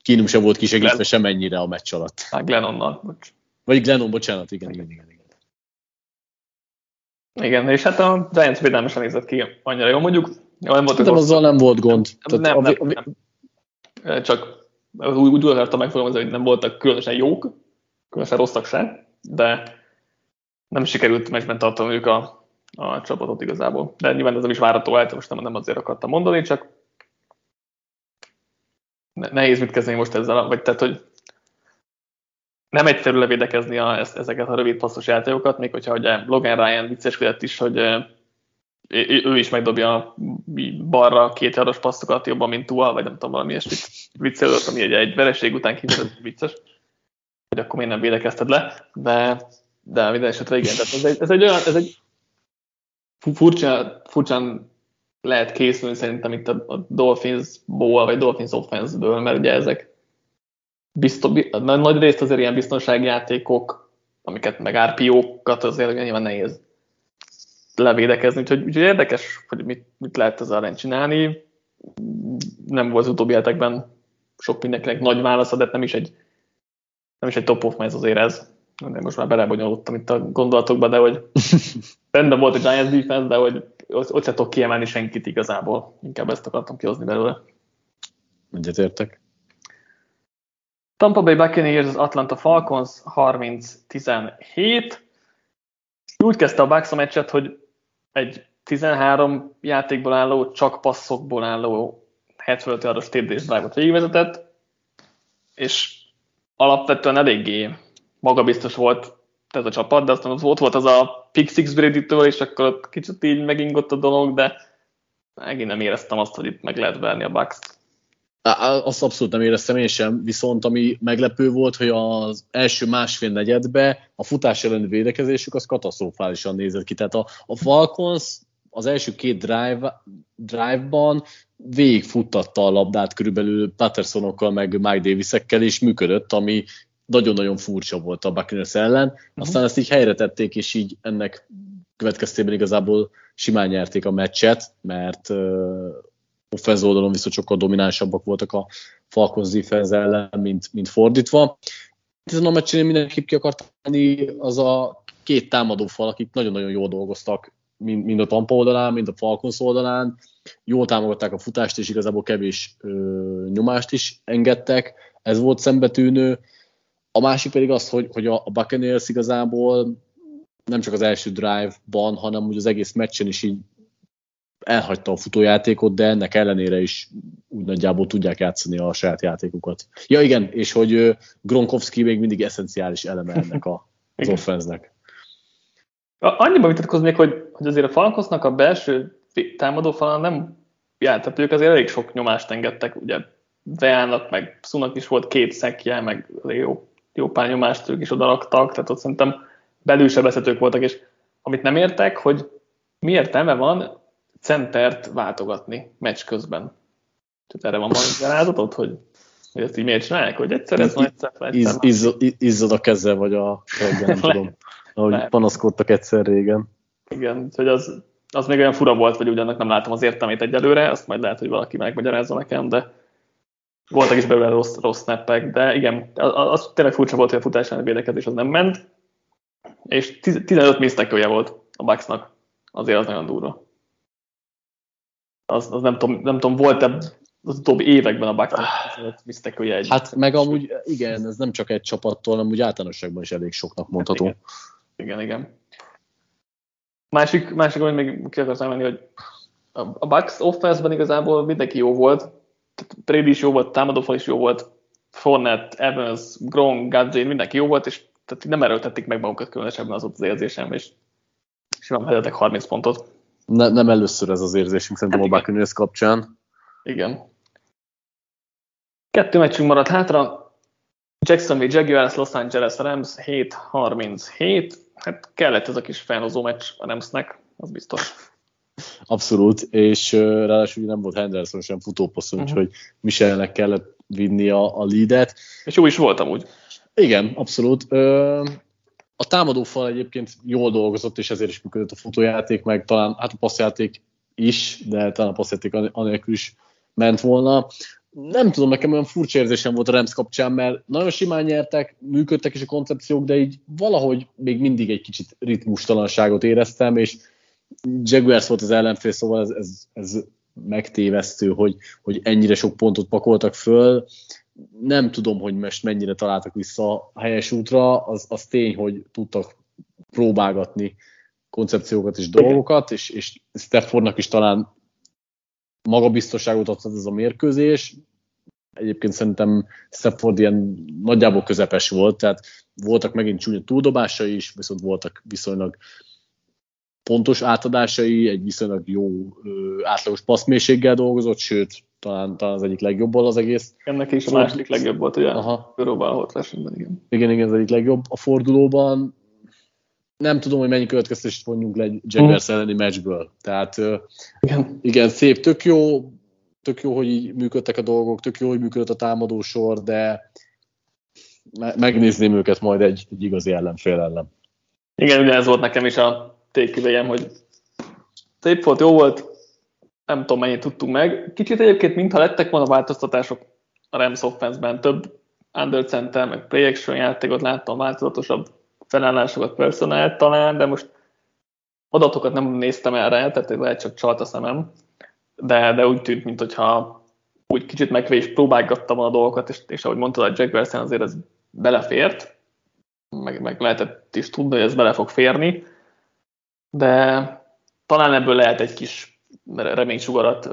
Kinum sem volt kisegítve Glenn. semennyire a meccs alatt. Hát Glennonnal, bocs. Vagy Glennon, bocsánat, igen, igen, igen. Igen. És hát a Giants védelme sem nézett ki annyira jó, mondjuk. Nem volt Nem azzal nem volt gond. Tehát nem, a, nem, nem. Csak úgy, úgy akartam megfogalmazni, hogy nem voltak különösen jók, különösen rosszak se, de nem sikerült meccsben tartaniuk a, a csapatot igazából. De nyilván ez nem is várható lehet, most nem, nem azért akartam mondani, csak nehéz mit kezdeni most ezzel, vagy tehát, hogy nem egyszerű levédekezni a, ezeket a rövid passzos játékokat, még hogyha ugye Logan Ryan vicceskedett is, hogy ő is megdobja balra két jaros passzokat jobban, mint Tua, vagy nem tudom, valami ilyesmit viccelődött, ami egy, egy vereség után kiderült vicces, hogy akkor miért nem védekezted le, de, de minden esetre igen, tehát ez egy, ez egy olyan, ez egy furcsa, furcsán lehet készülni szerintem itt a Dolphins-ból, vagy Dolphins offense-ből, mert ugye ezek biztos, nagy részt azért ilyen biztonsági játékok, amiket meg RPO-kat azért nyilván nehéz levédekezni, úgyhogy, úgyhogy érdekes, hogy mit, mit lehet ezzel ellen csinálni. Nem volt az utóbbi hetekben sok mindenkinek nagy válasza, de nem is egy, nem is egy top of ez azért ez. De most már belebonyolódtam itt a gondolatokba, de hogy <laughs> rendben volt a Giants defense, de hogy ott sem tudok kiemelni senkit igazából. Inkább ezt akartam kihozni belőle. Egyetértek. Tampa Bay Buccaneers, az Atlanta Falcons 30-17. Úgy kezdte a Bucks a meccset, hogy egy 13 játékból álló, csak passzokból álló 75 yardos TD-s drive-ot végigvezetett, és alapvetően eléggé magabiztos volt ez a csapat, de aztán ott volt az a pick six brady és akkor ott kicsit így megingott a dolog, de megint nem éreztem azt, hogy itt meg lehet verni a Bucks-t. Azt abszolút nem éreztem én sem, viszont ami meglepő volt, hogy az első másfél negyedbe a futás elleni védekezésük az katasztrofálisan nézett ki. Tehát a, a Falcons az első két drive, drive-ban végigfuttatta a labdát körülbelül Pattersonokkal, meg Mike Davisekkel, és működött, ami nagyon-nagyon furcsa volt a Buccaneers ellen. Mhm. Aztán uh-huh. ezt így helyre tették, és így ennek következtében igazából simán nyerték a meccset, mert offenz oldalon viszont sokkal dominánsabbak voltak a Falcons defense ellen, mint, mint fordítva. Ezen a meccsen mindenképp ki akart tenni az a két támadó fal, akik nagyon-nagyon jól dolgoztak, mind, mind a Tampa oldalán, mind a Falcons oldalán. Jól támogatták a futást, és igazából kevés ö, nyomást is engedtek. Ez volt szembetűnő. A másik pedig az, hogy, hogy a, a Buccaneers igazából nem csak az első drive-ban, hanem úgy az egész meccsen is így elhagyta a futójátékot, de ennek ellenére is úgy nagyjából tudják játszani a saját játékukat. Ja igen, és hogy Gronkowski még mindig eszenciális eleme ennek a, <laughs> az offenznek. Annyiban vitatkoznék, hogy, hogy azért a Falkosznak a belső támadó falán nem járt, ők azért elég sok nyomást engedtek, ugye Veának, meg Szunak is volt két szekje, meg jó, jó pár nyomást ők is odaraktak, tehát ott szerintem belülsebezhetők voltak, és amit nem értek, hogy mi értelme van centert váltogatni meccs közben. Tehát erre van magyarázatod, hogy, hogy ezt így miért csinálják, hogy egyszer ez van, egyszer, egyszer iz, iz, Izzad a keze, vagy a reggel, nem <laughs> tudom. Ahogy Lehet. panaszkodtak egyszer régen. Igen, hogy az, az még olyan fura volt, hogy ugyanak nem látom az értelmét egyelőre, azt majd lehet, hogy valaki megmagyarázza nekem, de voltak is belőle rossz, rossz snappek, de igen, az, az tényleg furcsa volt, hogy a futás elleni védekezés az nem ment, és 15 misztekője volt a Bucksnak, azért az nagyon durva az, az nem, tudom, nem tudom, volt-e az utóbbi években a Bucks misztekője egy. Hát meg amúgy, igen, ez nem csak egy csapattól, hanem úgy általánosságban is elég soknak mondható. Hát igen, igen. igen. Másik, másik, amit még ki akartam menni, hogy a Bucks offense-ben igazából mindenki jó volt. Brady is jó volt, támadófal is jó volt, Fournette, Evans, Gronk, Gadzin, mindenki jó volt, és tehát nem erőltették meg magukat különösebben az ott az érzésem, és simán vezetek 30 pontot ne, nem először ez az érzésünk szerintem hát a Buccaneers kapcsán. Igen. Kettő meccsünk maradt hátra. Jacksonville Jaguars, Los Angeles Rams 7-37. Hát kellett ez a kis felhozó meccs a Ramsnek, az biztos. Abszolút, és ráadásul nem volt Henderson sem futópassz, uh-huh. úgyhogy Michelnek kellett vinni a, a leadet. És jó is voltam úgy. Igen, abszolút. A támadófal egyébként jól dolgozott, és ezért is működött a futójáték, meg talán hát a passzjáték is, de talán a passzjáték anélkül is ment volna. Nem tudom, nekem olyan furcsa érzésem volt a Rams kapcsán, mert nagyon simán nyertek, működtek is a koncepciók, de így valahogy még mindig egy kicsit ritmustalanságot éreztem, és Jaguars volt az ellenfél, szóval ez, ez, ez megtévesztő, hogy, hogy ennyire sok pontot pakoltak föl. Nem tudom, hogy most mennyire találtak vissza a helyes útra, az, az tény, hogy tudtak próbálgatni koncepciókat és dolgokat, és, és Steffordnak is talán magabiztosságot adhat ez a mérkőzés. Egyébként szerintem Stafford ilyen nagyjából közepes volt, tehát voltak megint csúnya túldobásai is, viszont voltak viszonylag pontos átadásai, egy viszonylag jó átlagos passzmélységgel dolgozott, sőt, talán, talán az egyik legjobb az egész. Ennek is a második legjobb volt, ugye? Aha. Próbálhat versenyben, igen. Igen, igen, az egyik legjobb a fordulóban. Nem tudom, hogy mennyi következtetést vonjunk le Jaguars hmm. elleni meccsből. Tehát igen. igen, szép, tök jó, tök jó, hogy így működtek a dolgok, tök jó, hogy működött a támadósor, de megnézném őket majd egy, egy igazi ellenfél ellen. Igen, ugye ez volt nekem is a téküvejem, hogy szép volt, jó volt, nem tudom mennyit tudtunk meg. Kicsit egyébként, mintha lettek volna változtatások a Rams offense-ben, több under center, meg play action játékot láttam, változatosabb felállásokat personált talán, de most adatokat nem néztem erre, tehát lehet csak csalt a szemem, de, de úgy tűnt, mintha úgy kicsit megvés próbálgattam a dolgokat, és, és ahogy mondtad, a Jaguars azért ez belefért, meg, meg lehetett is tudni, hogy ez bele fog férni, de talán ebből lehet egy kis reménysugarat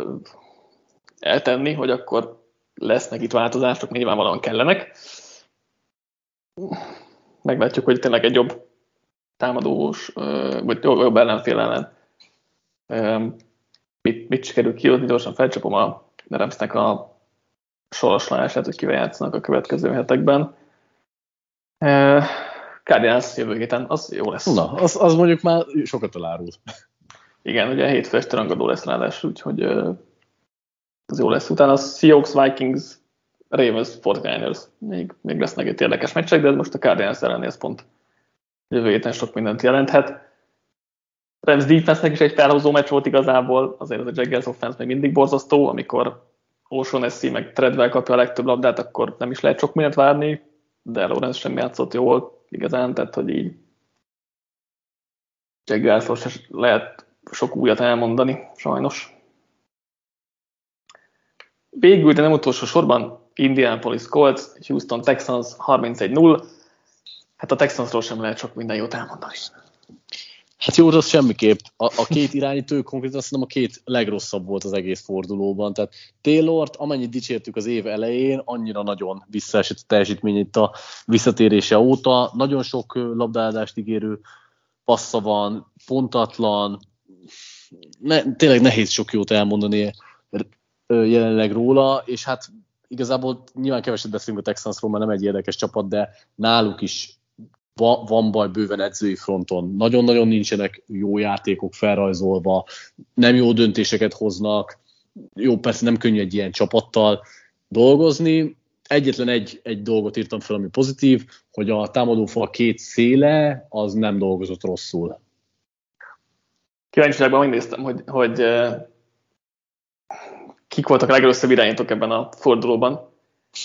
eltenni, hogy akkor lesznek itt változások, nyilvánvalóan kellenek. Meglátjuk, hogy tényleg egy jobb támadós, vagy jobb ellenfél ellen mit, mit sikerül kihozni, gyorsan felcsapom a Remsznek a soroslanását, hogy kivel játszanak a következő hetekben. Cardinals jövő héten, az jó lesz. Na, az, az mondjuk már sokat elárul. Igen, ugye hétfő este rangadó lesz ráadásul, úgyhogy az jó lesz. Utána a Seahawks, Vikings, Ravens, 49ers. Még, még lesznek egy érdekes meccsek, de most a Cardinals elleni, ez pont jövő héten sok mindent jelenthet. Rams defense is egy felhozó meccs volt igazából, azért az a Jaguars offense még mindig borzasztó, amikor O'Shaughnessy meg Treadwell kapja a legtöbb labdát, akkor nem is lehet sok mindent várni, de Lorenz sem játszott jól igazán, tehát hogy így Jaguarsról se lehet sok újat elmondani, sajnos. Végül, de nem utolsó sorban, Indianapolis Colts, Houston Texans 31-0. Hát a Texansról sem lehet sok minden jót elmondani. Hát jó, az semmiképp. A, a két irányítő konkrétan szerintem a két legrosszabb volt az egész fordulóban. Tehát Taylort, amennyit dicsértük az év elején, annyira nagyon visszaesett a teljesítmény itt a visszatérése óta. Nagyon sok labdálást ígérő passza van, pontatlan, ne, tényleg nehéz sok jót elmondani jelenleg róla, és hát igazából nyilván keveset beszélünk a Texansról, mert nem egy érdekes csapat, de náluk is van baj bőven edzői fronton. Nagyon-nagyon nincsenek jó játékok felrajzolva, nem jó döntéseket hoznak. Jó, persze nem könnyű egy ilyen csapattal dolgozni. Egyetlen egy, egy dolgot írtam fel, ami pozitív, hogy a támadófal két széle az nem dolgozott rosszul. Kíváncsiságban megnéztem, hogy, hogy kik voltak a legelőszebb irányítók ebben a fordulóban.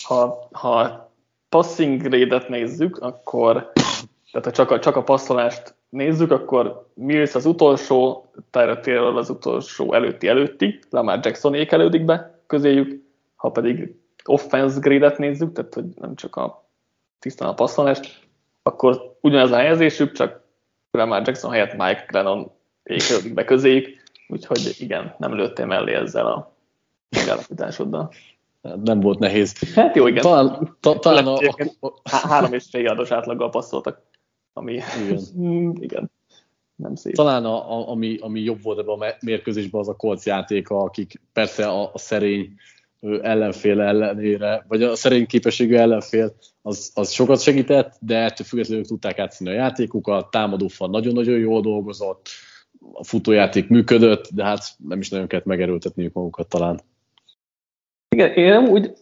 Ha, ha passing rate nézzük, akkor tehát ha csak a, csak a passzolást nézzük, akkor Mills az utolsó, Tyra Taylor az utolsó előtti előtti, Lamar Jackson elődik be közéjük, ha pedig offense grade nézzük, tehát hogy nem csak a tisztán a passzolást, akkor ugyanaz a helyezésük, csak Lamar Jackson helyett Mike Glennon ékelődik be közéjük, úgyhogy igen, nem lőttél mellé ezzel a megállapításoddal. Nem volt nehéz. Hát jó, igen. Talán, ta, talán a, a, a, három és fél yardos átlaggal passzoltak ami igen, <laughs> igen nem szép. Talán a, a, ami, ami jobb volt ebben a mérkőzésben az a Colts játéka, akik persze a, a szerény ellenfél ellenére, vagy a szerény képességű ellenfél, az, az sokat segített, de ettől függetlenül tudták átszínni a játékukat, támadófal nagyon-nagyon jól dolgozott, a futójáték működött, de hát nem is nagyon kellett megerőltetniük magukat talán. Igen, én úgy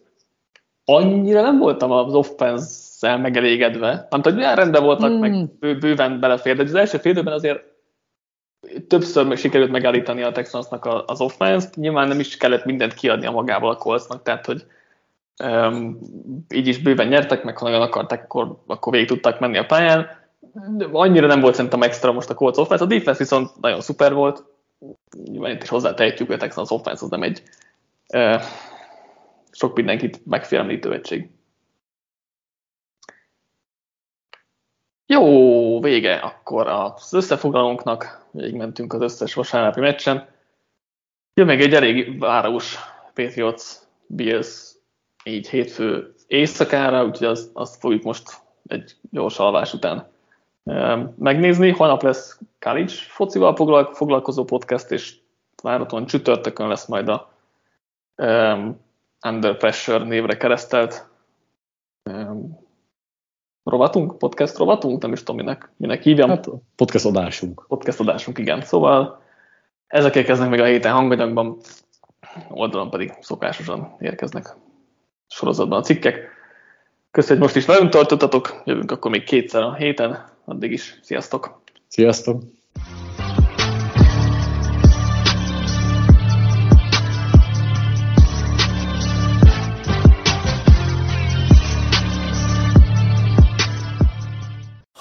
annyira nem voltam az offense szel megelégedve. Nem tudom, hogy rendben voltak, mm. meg hmm. bő, bőven belefér, de az első félidőben azért többször meg sikerült megállítani a Texansnak az offense-t, nyilván nem is kellett mindent kiadni a magából a Coltsnak, tehát hogy um, így is bőven nyertek, meg ha nagyon akarták, akkor, akkor végig tudtak menni a pályán. De annyira nem volt szerintem extra most a Colts offense, a defense viszont nagyon szuper volt, nyilván itt is hozzátehetjük, hogy a Texans offense az nem egy uh, sok mindenkit megfélemlítő egység. Jó, vége akkor az összefoglalónknak, végig mentünk az összes vasárnapi meccsen. Jön még egy elég város Patriots Bills így hétfő éjszakára, úgyhogy azt, azt fogjuk most egy gyors alvás után megnézni. Holnap lesz college focival foglalkozó podcast, és váraton csütörtökön lesz majd a um, Under Pressure névre keresztelt um, rovatunk, podcast rovatunk, nem is tudom, minek, minek hívjam. Hát, podcast adásunk. Podcast adásunk, igen. Szóval ezek érkeznek még a héten hanganyagban, oldalon pedig szokásosan érkeznek sorozatban a cikkek. Köszönjük, hogy most is velünk tartottatok, jövünk akkor még kétszer a héten, addig is. Sziasztok! Sziasztok!